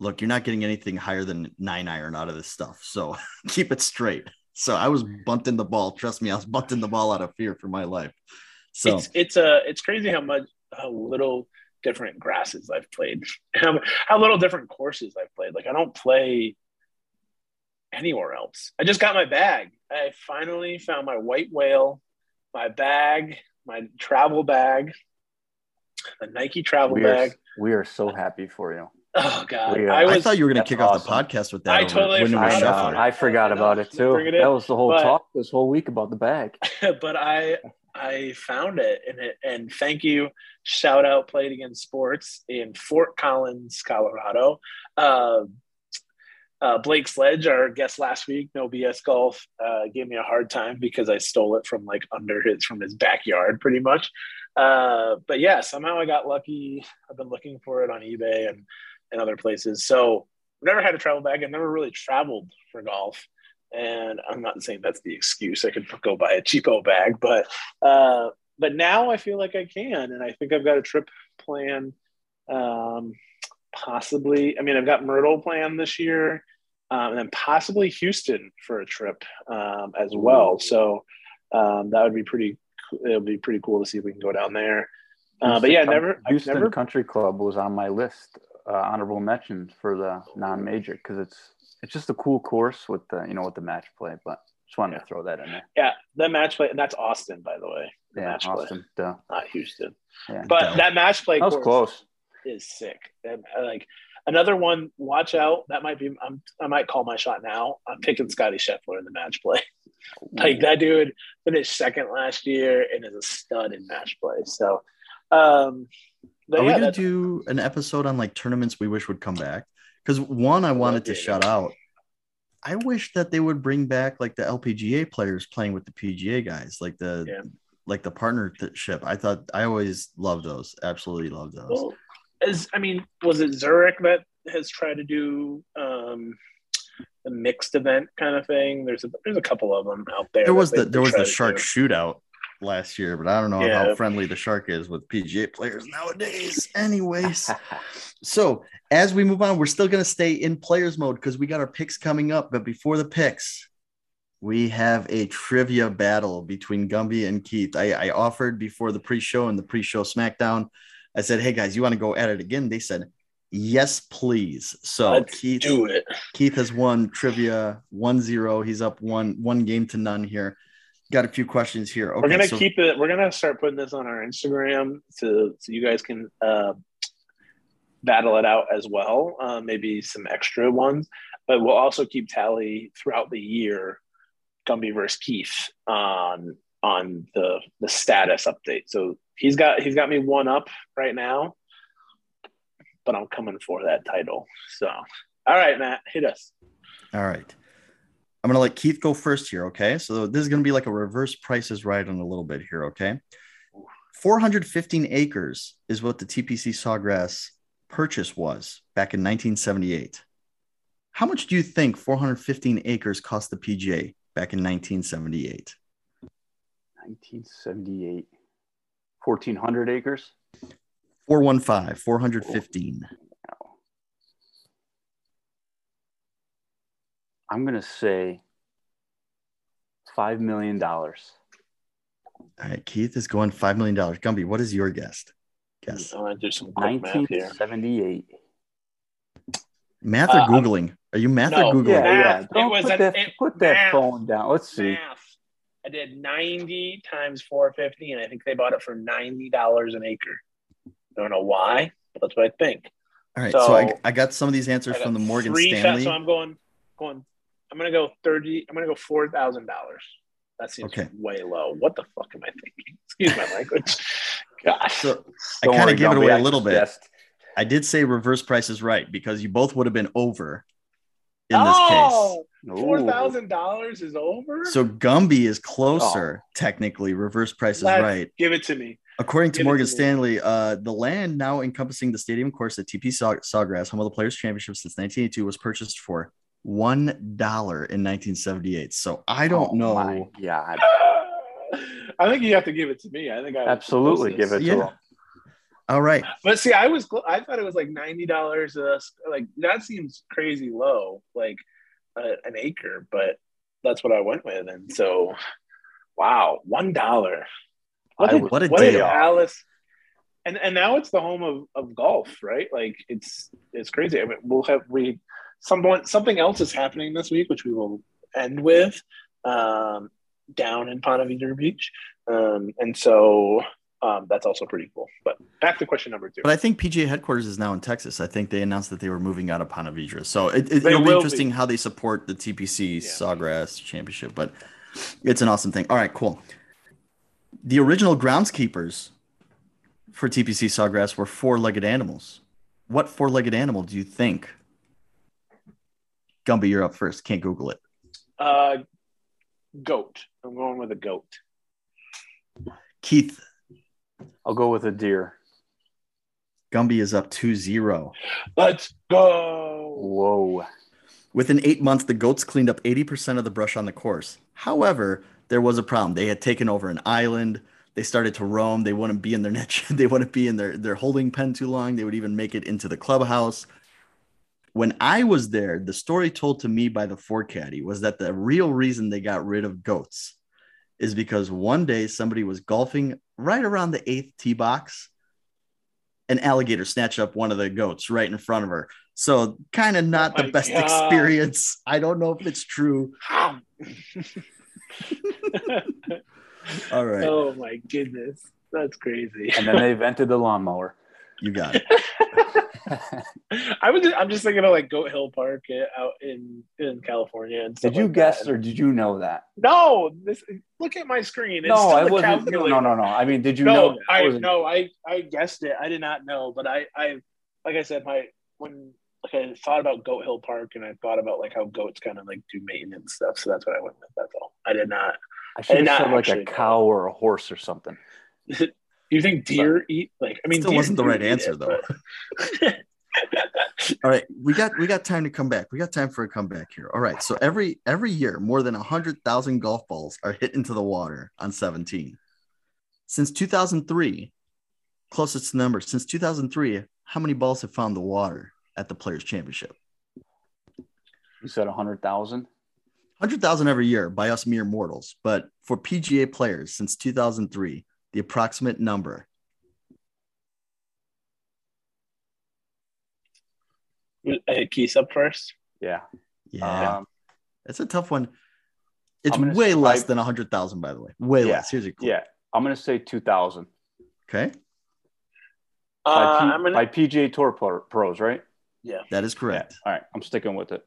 C: look, you're not getting anything higher than nine iron out of this stuff. So *laughs* keep it straight. So I was bunting the ball. Trust me, I was bunting the ball out of fear for my life. So
A: It's it's a it's crazy how much how little different grasses I've played, *laughs* how, how little different courses I've played. Like I don't play anywhere else. I just got my bag. I finally found my white whale, my bag, my travel bag, a Nike travel
B: We are,
A: bag.
B: we are so happy for you.
A: Oh god,
B: We, uh,
A: I
C: I, thought you were going to kick off the podcast with that.
A: I totally
C: winning
A: forgot
B: I,
A: about
C: Scheffler.
A: it.
B: know, I forgot about it too.
A: It.
B: That was the whole
A: But-
B: talk this whole week about the bag. *laughs*
A: but I I found it and it and thank you. Shout out Play It Again Sports in Fort Collins, Colorado. Uh, uh, Blake Sledge, our guest last week, no BS golf, uh, gave me a hard time because I stole it from like under his from his backyard, pretty much. Uh, but yeah, somehow I got lucky. I've been looking for it on eBay and and other places. So I've never had a travel bag. I've never really traveled for golf and I'm not saying that's the excuse. I could go buy a cheapo bag, but uh, but now I feel like I can, and I think I've got a trip planned. Um, possibly, I mean, I've got Myrtle planned this year, um, and then possibly Houston for a trip um, as well. So um, that would be pretty. It would be pretty cool to see if we can go down there. Uh, but yeah, never,
B: Houston
A: never
B: Country Club was on my list, uh, honorable mention for the non-major because it's it's just a cool course with the you know with the match play. But just wanted
A: Yeah.
B: to throw that in there.
A: Yeah, the match play, and that's Austin, by the way, the
B: Yeah,
A: match play,
B: Austin. Duh.
A: not Houston.
B: Yeah.
A: But
C: That-
A: that match play
B: that was
A: course
B: close.
A: Is sick. And uh, like another one, watch out. That might be. I'm, I might call my shot now. I'm picking Scottie Scheffler in the match play. *laughs* like that dude finished second last year and is a stud in match play. So, um, but
C: Are we gonna do an episode on like tournaments we wish would come back? Because one, I wanted to shout out. I wish that they would bring back like the LPGA players playing with the PGA guys, like the
A: Yeah.
C: like the partnership. I thought I always loved those. Absolutely loved those.
A: well, as I mean, was it Zurich that has tried to do um, a mixed event kind of thing? There's a there's a couple of them out there.
C: there was the there was the shark
A: do.
C: shootout last year, but I don't know
A: Yeah.
C: how friendly the shark is with PGA players nowadays. Anyways, so as we move on, we're still gonna stay in players mode because we got our picks coming up. But before the picks, we have a trivia battle between Gumby and Keith. I, I offered before the pre-show and the pre-show SmackDown. I said, "Hey guys, you want to go at it again?" They said, "Yes, please." So
A: Let's
C: Keith,
A: do it.
C: Keith has won trivia 1-0. He's up one one game to none here. Got a few questions here. Okay,
A: we're gonna
C: so-
A: keep it. We're gonna start putting this on our Instagram so so you guys can uh, battle it out as well. Uh, maybe some extra ones, but we'll also keep tally throughout the year. Gumby versus Keith on on the the status update. So he's got he's got me one up right now, but I'm coming for that title. So all right, Matt, hit us.
C: All right. I'm gonna let Keith go first here. Okay. So this is gonna be like a reverse prices right on a little bit here. Okay. 415 acres is what the TPC Sawgrass purchase was back in 1978. How much do you think 415 acres cost the PGA back in 1978?
B: 1978. 1,400 acres.
C: 415, 415.
B: I'm gonna say five million dollars.
C: All right. Keith is going $5 million. Gumby, what is your guess? Guess.
A: I'm gonna do some quick math here.
B: 1978.
C: Math or
A: Uh, I'm-
C: Googling? Are you math
A: No.
C: or Googling?
B: Yeah, yeah. Don't
A: was
B: put
A: an-
B: that,
A: it-
B: put that
A: math.
B: phone down. Let's see.
A: Math. I did 90 times 450, and I think they bought it for $90 an acre. I don't know why, but that's what I think.
C: All right, so, I,
A: So-
C: I got some of these answers from the Morgan Stanley.
A: so I'm going, going. I'm gonna go 30. I'm gonna go four thousand dollars. That seems
C: Okay.
A: way low. What the fuck am I thinking? *laughs* Excuse my language. Gosh.
C: So I kind of gave it away a little bit. I did say reverse price is right because you both would have been over in this
A: oh,
B: Ooh.
A: Four thousand dollars is over.
C: So Gumby is closer, technically. Reverse price is
A: Let's
C: right.
A: Give it to me.
C: According to
A: Give
C: Morgan
A: to.
C: Stanley, uh, the land now encompassing the stadium course at TP Saw- Sawgrass, home of the Players Championship since 1982, was purchased for one dollar in 1978. So I don't
B: Oh
C: know.
B: my God.
A: I think you have to give it to me. I think I
B: Absolutely. Give it
A: closest.
B: to
C: Yeah.
B: him.
C: All right,
A: But see, I was I thought it was like ninety dollars. Uh, like that seems crazy low, like uh, an acre. But that's what I went with, and so wow, one dollar. What,
B: I
C: What a
A: what
C: deal.
A: Alice? And and now it's the home of, of golf, right? Like it's it's crazy. I mean, we'll have we someone something else is happening this week, which we will end with um, down in Ponte Vedra Beach, um, and so um, that's also pretty cool. But back to question number two.
C: but I think PGA headquarters is now in Texas. I think they announced that they were moving out of Ponte Vedra. So it, it, it'll be interesting
A: be.
C: how they support the TPC
A: Yeah.
C: Sawgrass Championship. But it's an awesome thing. All right, cool. The original groundskeepers for TPC Sawgrass were four-legged animals. What four-legged animal do you think? Gumby, you're up first. Can't Google it.
A: Uh, goat. I'm going with a goat.
C: Keith,
B: I'll go with a deer.
C: Gumby is up 2-0.
A: Let's go.
B: Whoa.
C: Within eight months, the goats cleaned up 80% of the brush on the course. However, there was a problem. They had taken over an island. They started to roam. They wouldn't be in their niche. *laughs* They wouldn't be in their, their holding pen too long. They would even make it into the clubhouse. When I was there, the story told to me by the forecaddie was that the real reason they got rid of goats is because one day somebody was golfing right around the eighth tee box. An alligator snatched up one of the goats right in front of her. So, kind of oh not
A: Oh
C: the best
A: God.
C: experience. I don't know if it's true. *laughs* All right.
A: oh my goodness, that's crazy.
B: And then they invented the lawnmower.
C: You got it. *laughs*
A: I was. I'm just thinking of like Goat Hill Park uh, out in in California. And
B: Did you
A: like
B: guess
A: that.
B: or did you know that?
A: No. This. Look at my screen. It's
B: no,
A: still
B: I
A: a
B: wasn't. No, no, no, no. I mean, did you
A: no,
B: know? That?
A: I
B: wasn't-
A: no, I I guessed it. I did not know, but I I like I said, my when like I thought about Goat Hill Park and I thought about like how goats kind of like do maintenance stuff. So that's what I went with. That's all. I did not.
B: I should have
A: not
B: said like
A: actually
B: a
A: know.
B: cow or a horse or something. *laughs*
A: You think deer eat like? I mean,
C: Still wasn't the right answer,
A: it,
C: though.
A: but-
C: All right, we got we got time to come back. We got time for a comeback here. All right, so every every year, more than hundred thousand golf balls are hit into the water on 17. Since 2003, closest number since 2003, how many balls have found the water at the Players Championship?
B: You said a hundred thousand.
C: 100,000 every year by us mere mortals, but for PGA players since 2003, the approximate number.
A: Uh, Keys up first.
B: Yeah.
C: Yeah,
B: Um,
C: it's a tough one. It's way
B: say-
C: less than 100,000, by the way. Way
B: Yeah,
C: less. Here's your clue.
B: yeah. I'm gonna say two thousand
C: Okay,
A: Uh,
B: by, P-
A: I'm gonna.
B: by PGA Tour pro- pros, right? Yeah.
C: That is correct.
B: Yeah. All right, I'm sticking with it.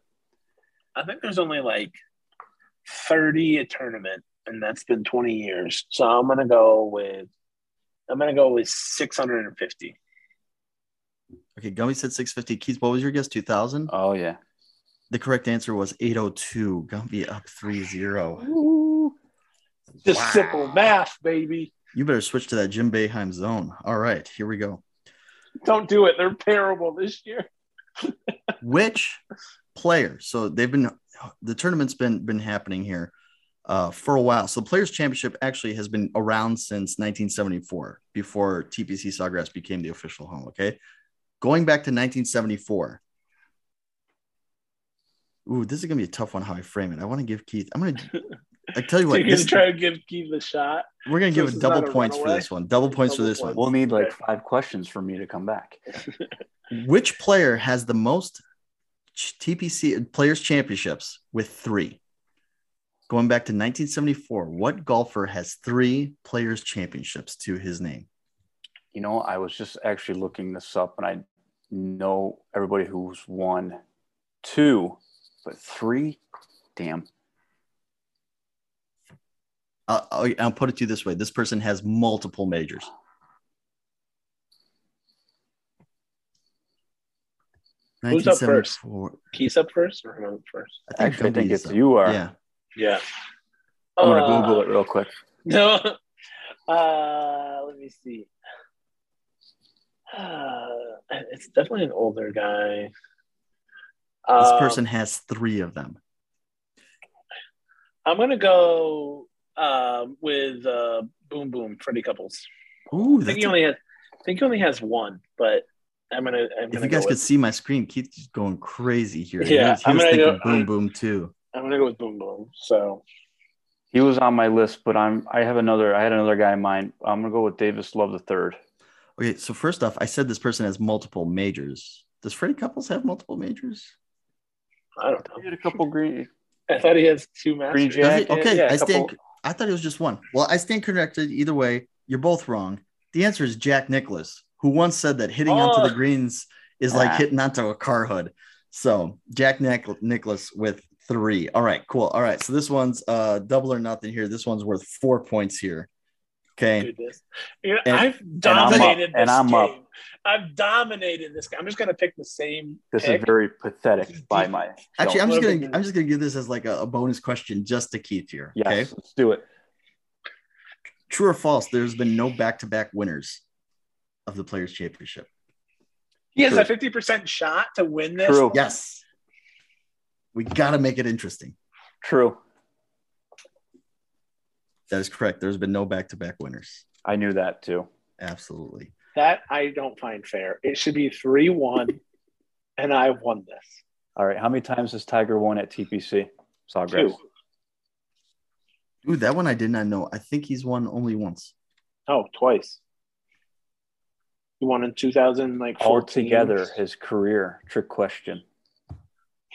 A: I think there's only like 30 a tournament, and that's been 20 years. So I'm gonna go with. I'm gonna go with 650.
C: Okay, Gumby said 650. Keith, what was your guess? 2000?
B: Oh yeah.
C: The correct answer was 802. Gumby up 3 0.
A: Just
C: Wow.
A: simple math, baby.
C: You better switch to that Jim Boeheim zone. All right, here we go.
A: Don't do it. They're terrible this year. *laughs*
C: Which player? So they've been the tournament's been been happening here uh, for a while. So the Players Championship actually has been around since 1974, before TPC Sawgrass became the official home. Okay, going back to 1974. Ooh, this is gonna be a tough one. How I frame it. I want to give Keith. I'm gonna. *laughs* I tell you what.
A: you're gonna try to give Keith a shot.
C: we're gonna
A: so
C: give
A: this
C: it
A: is
C: double
A: a
C: points for this one. Double points for
A: Double
C: this one.
B: We'll need like five questions for me to come back. *laughs*
C: Which player has the most TPC Players Championships with three. Going back to 1974, what golfer has three Players Championships to his name?
B: You know, I was just actually looking this up, and I know everybody who's won two, but three, damn.
C: Uh, oh, I'll, I'll, I'll put it to you this way: this person has multiple majors.
A: Who's up first?
C: 1974.
A: Keys up first or who first?
C: I
B: Actually, I think it's
C: up.
B: you are.
C: Yeah.
A: Yeah.
B: I'm gonna
A: Uh,
B: Google it real quick. *laughs*
A: No. Uh, let me see. Uh, it's definitely an older guy.
C: This
A: Um,
C: person has three of them.
A: I'm gonna go um, with uh, Boom Boom Freddie Couples.
C: Ooh,
A: I think he
C: a-
A: only has. I think he only has one, but I'm gonna. I'm
C: if
A: gonna
C: you guys
A: go
C: could
A: with,
C: see my screen, Keith's going crazy here. He
A: Yeah,
C: was, he
A: I'm
C: was
A: gonna
C: thinking
A: go-
C: boom, boom too.
A: I'm gonna go with Boom Boom. So
B: He was on my list, but I'm I have another I had another guy in mind. I'm gonna go with Davis Love the third.
C: Okay, so first off, I said this person has multiple majors. Does Freddie Couples have multiple majors?
A: I don't know.
B: He had a couple green
A: I thought he has two
B: Green
A: masters.
B: Jack.
C: Does he? Okay,
B: yeah, a
C: I stand.
B: couple-
C: I thought it was just one. Well, I stand corrected. Either way, you're both wrong. The answer is Jack Nicklaus, who once said that hitting onto
A: Oh.
C: the greens is like
B: Ah.
C: hitting onto a car hood. So Jack Nic- Nicklaus with three. All right, cool. All right, so this one's uh double or nothing here. This one's worth four points here. Okay. And-
A: I've
B: I'm up,
A: dominated
B: and
A: this
B: I'm
A: game.
B: up.
A: I've dominated this game. I'm just gonna pick the same.
B: This
A: pick.
B: is very pathetic by my
C: Actually, I'm just gonna I'm just gonna give this as like a, a bonus question just to Keith here.
B: yes,
C: Okay.
B: let's do it.
C: True or false? There's been no back-to-back winners of the Players Championship.
A: He has
B: True.
A: a 50% shot to win this.
B: True.
C: Yes. We got to make it interesting.
B: True.
C: That is correct. There's been no back-to-back winners.
B: I knew that too.
C: Absolutely.
A: That I don't find fair. It should be 3 1, *laughs* and I won this.
B: All right. How many times has Tiger won at TPC? Sawgrass.
A: Two.
C: Ooh, that one I did not know. I think he's won only once.
A: Oh, twice. He won in 2000, like 14.
B: Altogether, his career. Trick question.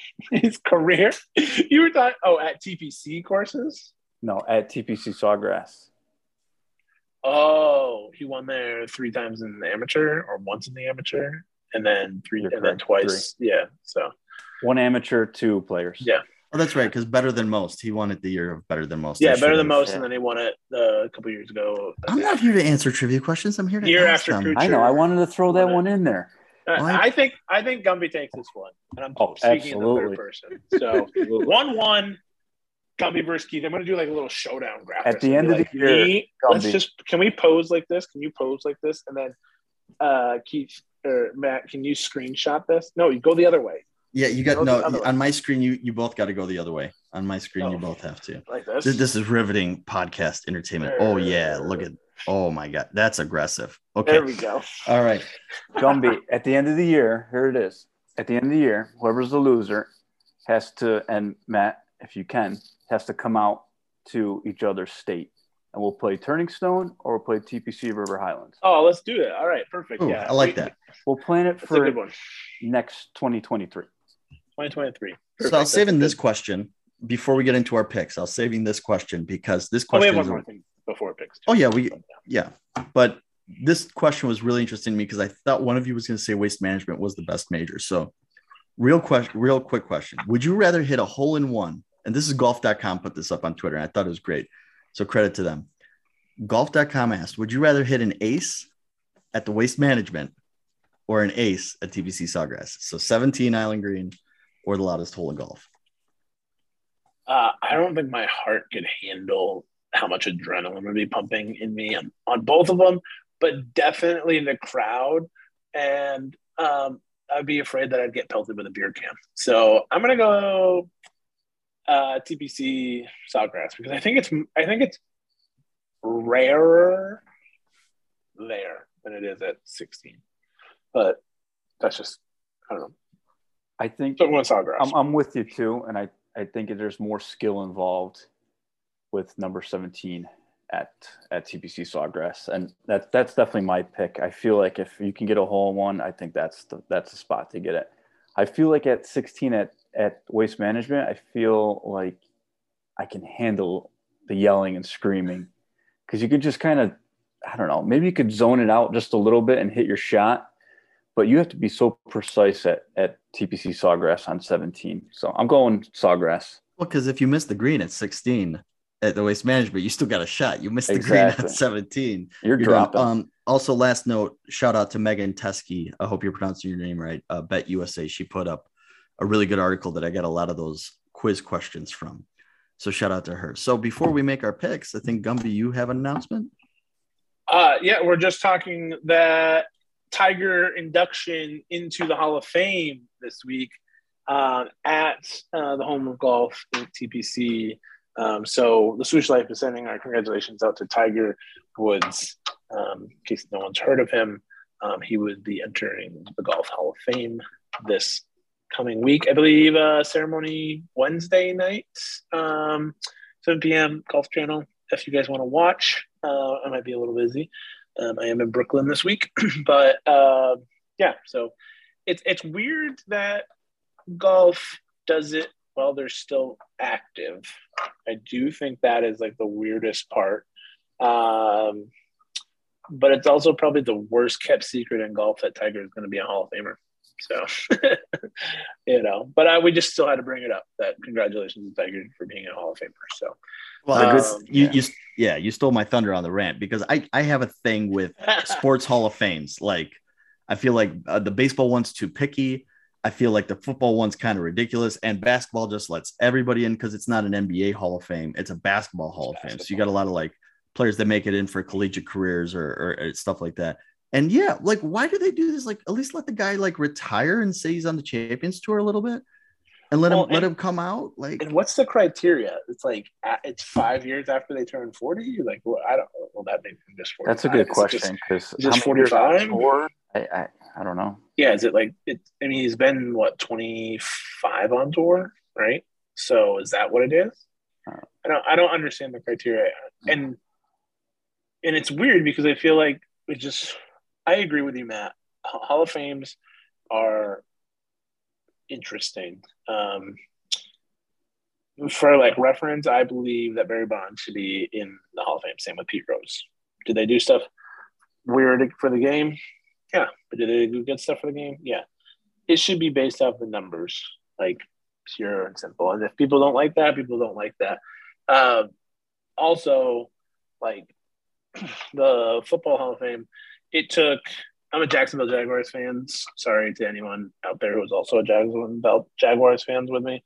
B: *laughs*
A: His career. *laughs* You were talking, oh, at TPC courses?
B: No, at TPC Sawgrass.
A: Oh, he won there three times in the amateur or once in the amateur, and then 3
B: You're
A: and then
B: correct.
A: twice. Yeah. So,
B: One amateur, two players.
A: Yeah.
C: Oh, that's right. Because better than most. He won it the year of better than most.
A: Yeah,
C: should
A: better than most,
B: yeah.
A: and then he won it uh, a couple years ago.
C: I'm not here to answer trivia questions. I'm here to
A: Year
C: ask
A: after
C: them.
A: Cooch-
B: I know. I wanted to throw that one in there.
C: Well, I-
A: I think I think Gumby takes this one, and I'm
B: Oh,
A: speaking in the third person. So one one, Gumby versus Keith. I'm going to do like a little showdown graphic.
B: At the end of the year,
A: me, let's just can we pose like this? Can you pose like this, and then uh, Keith or Matt, can you screenshot this? No, you go the other way,
C: Yeah, you got no
A: the way.
C: on my screen. You you both got to go the other way. On my screen, you
A: Oh.
C: both have to.
A: like this.
C: This, this is riveting podcast entertainment. Oh yeah, look at. Oh my god, that's aggressive. Okay,
A: There we go.
C: all right.
B: Gumby, at the end of the year, here it is. At the end of the year, whoever's the loser has to, and Matt, if you can, has to come out to each other's state. And we'll play Turning Stone or we'll play TPC River Highlands.
A: Oh, let's do it. All right, perfect.
C: Ooh,
A: yeah,
C: I like
A: We-
C: that.
B: We'll plan it for
A: good
B: next 2023.
A: 2023.
C: So I was saving
A: That's
C: this question before we get into our picks. I was saving this question because this
A: good. Oh, we have
C: question.
A: one more thing before picks.
C: Oh yeah, we yeah. But this question was really interesting to me because I thought one of you was going to say waste management was the best major. So real question, real quick question. Would you rather hit a hole in one? And this is golf.com put this up on Twitter. And I thought it was great. So credit to them. Golf.com asked, would you rather hit an ace at the waste management or an ace at TPC Sawgrass? So 17 Island Green or the loudest hole in golf.
A: Uh, I don't think my heart could handle how much adrenaline would be pumping in me on, on both of them, but definitely the crowd. And um, I'd be afraid that I'd get pelted with a beer can. So I'm gonna go uh, TPC Sawgrass because I think it's I think it's rarer there than it is at 16. But that's just I don't know.
B: I think
A: So I'm going Sawgrass.
B: I'm, I'm with you too. And I, I think there's more skill involved with number 17 at, at TPC Sawgrass. And that, that's definitely my pick. I feel like if you can get a hole in one, I think that's the, that's the spot to get it. I feel like at 16 at at waste management, I feel like I can handle the yelling and screaming because you could just kind of I don't know, maybe you could zone it out just a little bit and hit your shot, but you have to be so precise at at TPC Sawgrass on 17. So I'm going Sawgrass.
C: Well, because if you miss the green at 16 at the waste management, you still got a shot. You missed the exactly. green at 17.
B: You're, You're dropping.
C: Um, also, last note, shout out to Megan Teske. I hope you're pronouncing your name right. Uh, Bet USA. She put up a really good article that I got a lot of those quiz questions from. So shout out to her. So before we make our picks, I think Gumby, you have an announcement.
A: Uh, yeah, we're just talking that Tiger induction into the Hall of Fame this week uh, at uh, the home of golf in TPC. Um, so the Swoosh Life is sending our congratulations out to Tiger Woods. Um, in case no one's heard of him, um, he would be entering the Golf Hall of Fame this coming week. I believe uh, ceremony Wednesday night, um, 7 p.m. Golf Channel. If you guys want to watch, uh, I might be a little busy. Um, I am in Brooklyn this week, *clears throat* but uh, yeah. So it's it's weird that golf does it while they're still active. I do think that is like the weirdest part. Um, but it's also probably the worst kept secret in golf that Tiger is going to be a Hall of Famer. So, *laughs* you know, but I, we just still had to bring it up that congratulations to Tiger for being a Hall of Famer. So,
C: well, um, you, yeah. you, yeah, you stole my thunder on the rant because I, I have a thing with *laughs* sports Hall of Fames. Like, I feel like uh, the baseball one's too picky. I feel like the football one's kind of ridiculous, and basketball just lets everybody in because it's not an NBA Hall of Fame; it's a basketball Hall of Fame. So you got a lot of like players that make it in for collegiate careers or, or, or stuff like that. And yeah, like why do they do this? Like at least let the guy like retire and say he's on the Champions Tour a little bit, and let well, him and, let him come out. Like,
A: and what's the criteria? It's like it's five years after they turn forty. Like, well, I don't. Well, that makes him just
B: forty. That's a good question because
A: just forty five.
B: I, I I don't know.
A: Yeah, is it like it? I mean, he's been what twenty five on tour, right? So is that what it is? Uh, I don't. I don't understand the criteria, and and it's weird because I feel like it just. I agree with you, Matt. Hall of Fames are interesting. Um, for like reference, I believe that Barry Bonds should be in the Hall of Fame. Same with Pete Rose. Did they do stuff weird for the game? Yeah, but did they do good stuff for the game? Yeah. It should be based off the numbers, like pure and simple. And if people don't like that, people don't like that. Um, also, like *clears throat* the Football Hall of Fame, it took. I'm a Jacksonville Jaguars fan. Sorry to anyone out there who was also a Jacksonville Jaguars fans with me.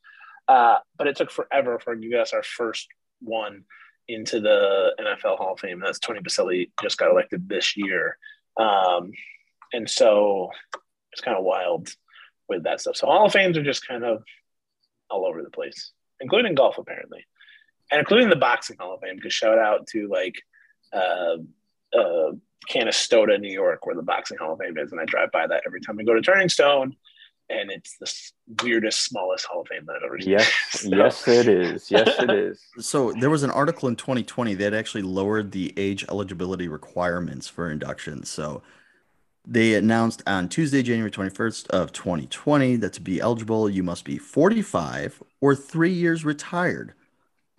A: Uh, but it took forever for guys our first one into the NFL Hall of Fame. That's Tony Boselli just got elected this year. Um, and so it's kind of wild with that stuff. So Hall of Fames are just kind of all over the place, including golf apparently, and including the boxing Hall of Fame. Because shout out to like uh, uh, Canastota, New York, where the boxing Hall of Fame is, and I drive by that every time I go to Turning Stone. And it's the weirdest, smallest Hall of Fame that I've ever seen.
B: Yes, *laughs* so. yes, it is. Yes, it *laughs* is.
C: So there was an article in 2020 that actually lowered the age eligibility requirements for induction. So they announced on Tuesday, January 21st of 2020 that to be eligible, you must be 45 or three years retired.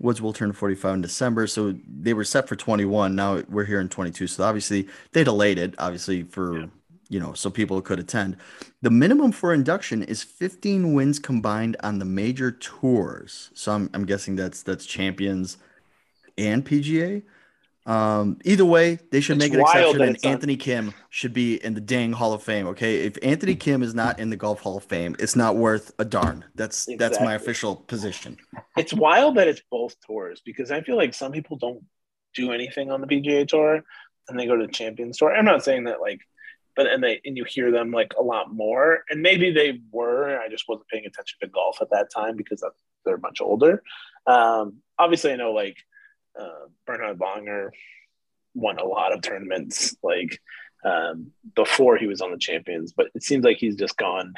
C: Woods will turn 45 in December, so they were set for 21. Now we're here in 22, so obviously they delayed it, obviously for yeah. you know, so people could attend. The minimum for induction is 15 wins combined on the major tours. So I'm, I'm guessing that's that's champions and PGA. Um, either way, they should it's make an exception, and Anthony Kim should be in the dang Hall of Fame. Okay, if Anthony Kim is not in the Golf Hall of Fame, it's not worth a darn. That's exactly. that's my official position.
A: It's wild that it's both tours because I feel like some people don't do anything on the PGA Tour and they go to the Champions Tour. I'm not saying that like, but and they and you hear them like a lot more, and maybe they were. I just wasn't paying attention to golf at that time because they're much older. Um, obviously, I know like uh, Bernhard Langer won a lot of tournaments like um, before he was on the champions, but it seems like he's just gone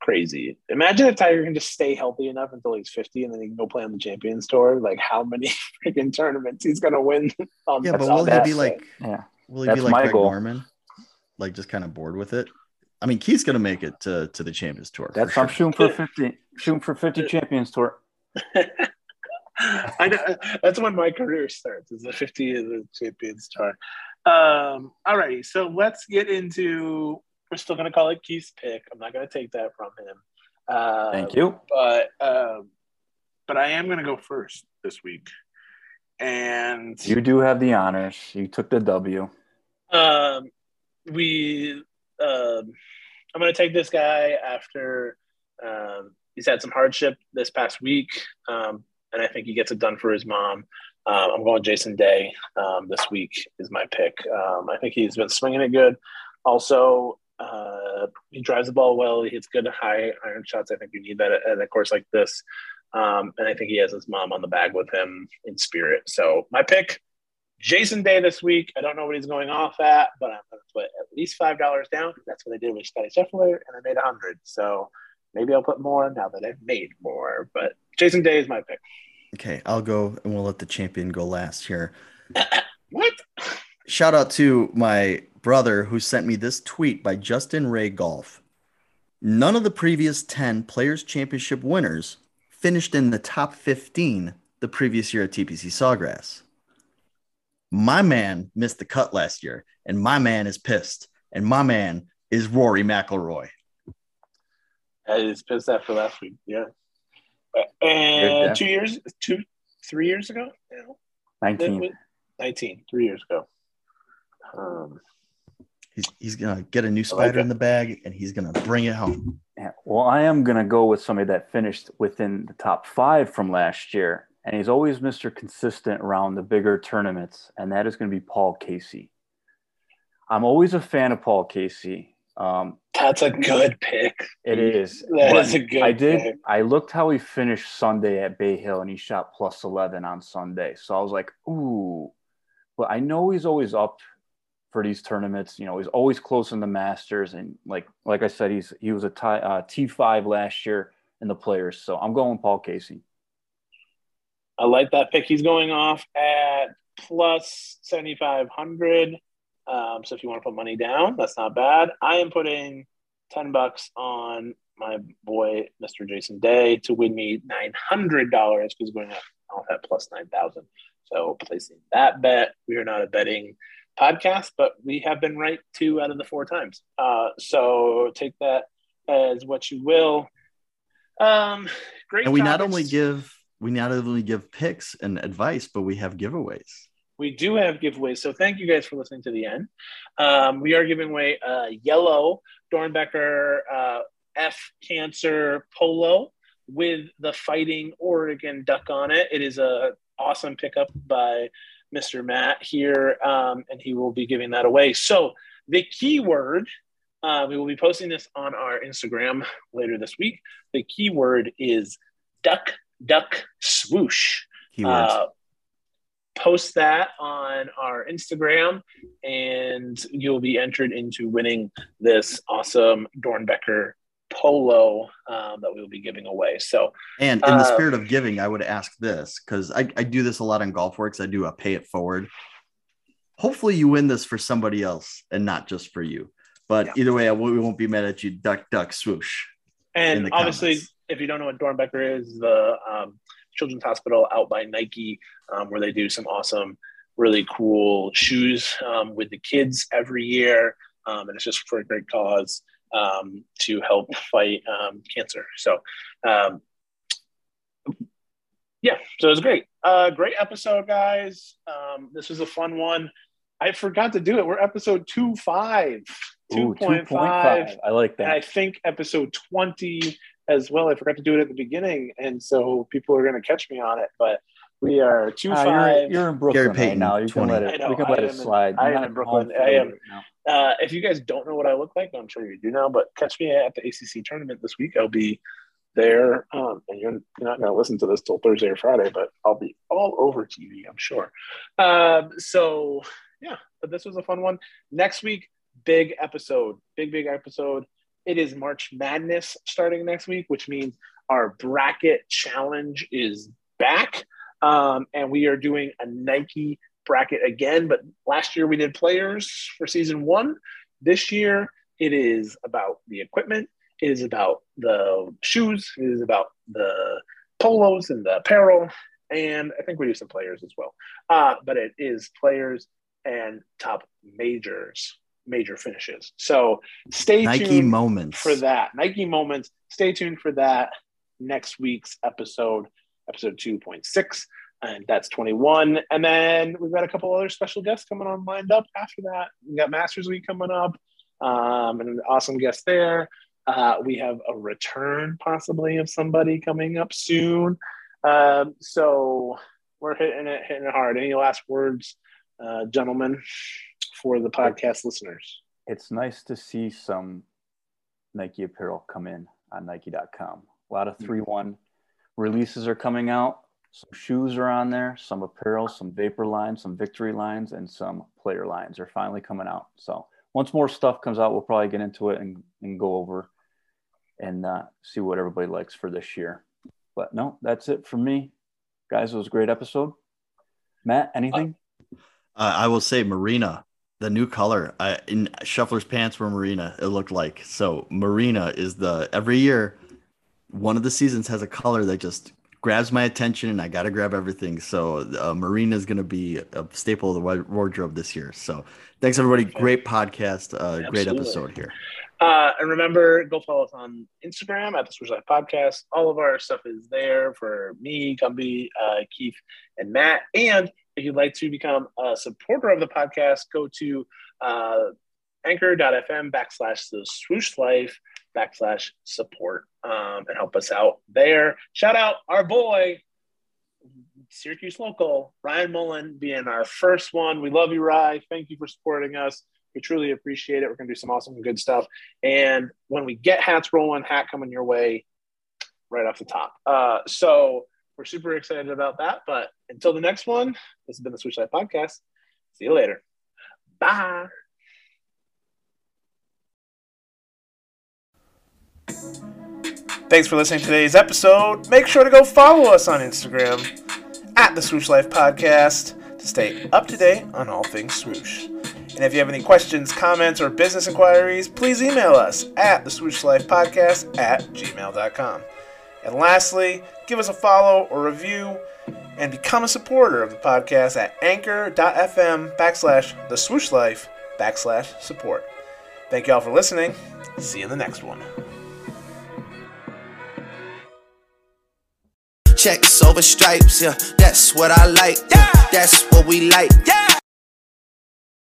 A: crazy. Imagine if Tiger can just stay healthy enough until he's 50 and then he can go play on the Champions Tour. Like how many *laughs* freaking tournaments he's gonna win
C: on Yeah, but will he be like yeah. will he That's be like Greg goal. Norman? Like just kind of bored with it? I mean, Keith's gonna make it to to the Champions Tour.
B: That's I'm shooting for fifty, shooting for fifty Champions Tour. *laughs* *laughs*
A: I know that's when my career starts. Is the fifty of the Champions Tour. Um, all right, so let's get into. We're still gonna call it Keith's pick. I'm not gonna take that from him. Uh,
B: Thank you.
A: But um, but I am gonna go first this week, and
B: You do have the honors. You took the W.
A: Um, we, um, I'm going to take this guy after um, he's had some hardship this past week, um, and I think he gets it done for his mom. Um, I'm going Jason Day um, this week is my pick. Um, I think he's been swinging it good. Also, uh, he drives the ball well. He hits good high iron shots. I think you need that at, at a course like this. Um, and I think he has his mom on the bag with him in spirit. So my pick, Jason Day this week. I don't know what he's going off at, but I'm going to put at least five dollars down. That's what I did with Scottie Scheffler, and I made a hundred. So maybe I'll put more now that I've made more. But Jason Day is my pick.
C: Okay, I'll go and we'll let the champion go last here. *coughs*
A: What?
C: Shout out to my brother who sent me this tweet by Justin Ray Golf. None of the previous 10 Players Championship winners finished in the top 15 the previous year at TPC Sawgrass. My man missed the cut last year, and my man is pissed, and my man is Rory McIlroy.
A: I was pissed after last week. Yeah.
B: Good,
A: And two years, two, three years ago, yeah.
B: 19.
A: 19, three years ago. Um,
C: He's, he's going to get a new spider
A: it.
C: in the bag, and he's going to bring it home.
B: Yeah. Well, I am going to go with somebody that finished within the top five from last year. And he's always Mr. Consistent around the bigger tournaments. And that is going to be Paul Casey. I'm always a fan of Paul Casey. Um,
A: that's a good pick.
B: it is.
A: That
B: but
A: is a good
B: I did.
A: pick.
B: I looked how he finished Sunday at Bay Hill and he shot plus 11 on Sunday. So I was like, ooh. But I know he's always up for these tournaments. You know, he's always close in the Masters. And like like I said, he's he was a tie, uh, T5 last year in the players. So I'm going Paul Casey.
A: I like that pick. He's going off at plus 7,500. Um, so if you want to put money down, that's not bad. I am putting 10 bucks on my boy, Mr. Jason Day, to win me $900 because going off at plus 9,000. So placing that bet, we are not a betting podcast, but we have been right two out of the four times. Uh, so take that as what you will. Um, great.
C: And we not only give we not only give picks and advice, but we have giveaways.
A: We do have giveaways. So thank you guys for listening to the end. Um, we are giving away a yellow Doernbecher uh, F Cancer Polo with the Fighting Oregon Duck on it. It is a awesome pickup by Mr. Matt here, um, and he will be giving that away. So the keyword. Uh, we will be posting this on our Instagram later this week. The keyword is duck, duck, swoosh
C: Keywords.
A: uh, post that on our Instagram, and you'll be entered into winning this awesome Doernbecher polo um, that we will be giving away. So,
C: And in the
A: Uh,
C: spirit of giving, I would ask this because I, I do this a lot on GolfWRX. I do a pay it forward. Hopefully, you win this for somebody else and not just for you. But
A: Yeah.
C: either way, I, we won't be mad at you. Duck, duck, swoosh.
A: and obviously,
C: comments.
A: if you don't know what Doernbecher is, the um, children's hospital out by Nike, um, where they do some awesome, really cool shoes um, with the kids every year, um, and it's just for a great cause um, to help fight um, cancer. So, um, yeah, so it was great. Uh, great episode, guys. Um, this was a fun one. I forgot to do it. We're episode two five. 2.5.
B: 2.5. I like
A: And
B: that.
A: I think episode 20 as well. I forgot to do it at the beginning. And so people are going to catch me on it. But we are 2
B: Ah,
A: 5.
B: you're, you're in Brooklyn right
C: Payton,
B: now. You can
C: 20.
B: let it.
A: know,
B: we can let
A: am
B: it
A: in-
B: slide.
A: I am in Brooklyn. I am- Uh, if you guys don't know what I look like, I'm sure you do now, but catch me at the ACC tournament this week. I'll be there. Um, and you're, you're not going to listen to this till Thursday or Friday, but I'll be all over TV, I'm sure. Um, so, yeah, but this was a fun one. Next week, big episode, big, big episode. It is March Madness starting next week, which means our bracket challenge is back. Um, and we are doing a Nike bracket again. But last year we did players for season one. This year It is about the equipment. It is about the shoes. It is about the polos and the apparel. And I think we do some players as well. Uh, but it is players and top majors, major finishes. So stay
C: Nike
A: tuned
C: moments.
A: for that. Nike moments. Stay tuned for that next week's episode, episode 2.6. And that's 21. And then we've got a couple other special guests coming on lined up after that. We got Masters Week coming up um, and an awesome guest there. Uh, we have a return possibly of somebody coming up soon. Um, so we're hitting it, hitting it hard. Any last words, uh, gentlemen, for the podcast listeners?
B: It's nice to see some Nike apparel come in on Nike.com. A lot of
A: Mm-hmm.
B: 3 1 releases are coming out. Some shoes are on there, some apparel, some vapor lines, some victory lines, and some player lines are finally coming out. So once more stuff comes out, we'll probably get into it and, and go over and uh, see what everybody likes for this year. But no, that's it for me. Guys, it was a great episode. Matt, anything?
C: Uh, I will say Marina, the new color. I, in Scheffler's pants were Marina. It looked like so. Marina is the every year. One of the seasons has a color that just grabs my attention, and I got to grab everything. So uh, Marina is going to be a staple of the wardrobe this year. So thanks everybody. Great podcast. Uh, great episode here.
A: Uh, and remember, go follow us on Instagram at the Swoosh Life Podcast. All of our stuff is there for me, Gumby, uh, Keith, and Matt. And if you'd like to become a supporter of the podcast, go to uh, anchor.fm backslash the swoosh life backslash support um, and help us out there. Shout out our boy, Syracuse local, Ryan Mullen, being our first one. We love you, Rye. Thank you for supporting us. We truly appreciate it. We're going to do some awesome, good stuff. And when we get hats rolling, hat coming your way right off the top. Uh, so we're super excited about that. But until the next one, this has been the Swoosh Life Podcast. See you later. Bye. Thanks for listening to today's episode. Make sure to go follow us on Instagram at the Swoosh Life Podcast to stay up to date on all things swoosh. And if you have any questions, comments, or business inquiries, please email us at the Swoosh Life Podcast at gmail.com. And lastly, give us a follow or review and become a supporter of the podcast at anchor.fm backslash the swoosh life backslash support. Thank you all for listening. See you in the next one.
D: Checks over stripes, yeah, that's what I like. Yeah, that's what we like. Yeah,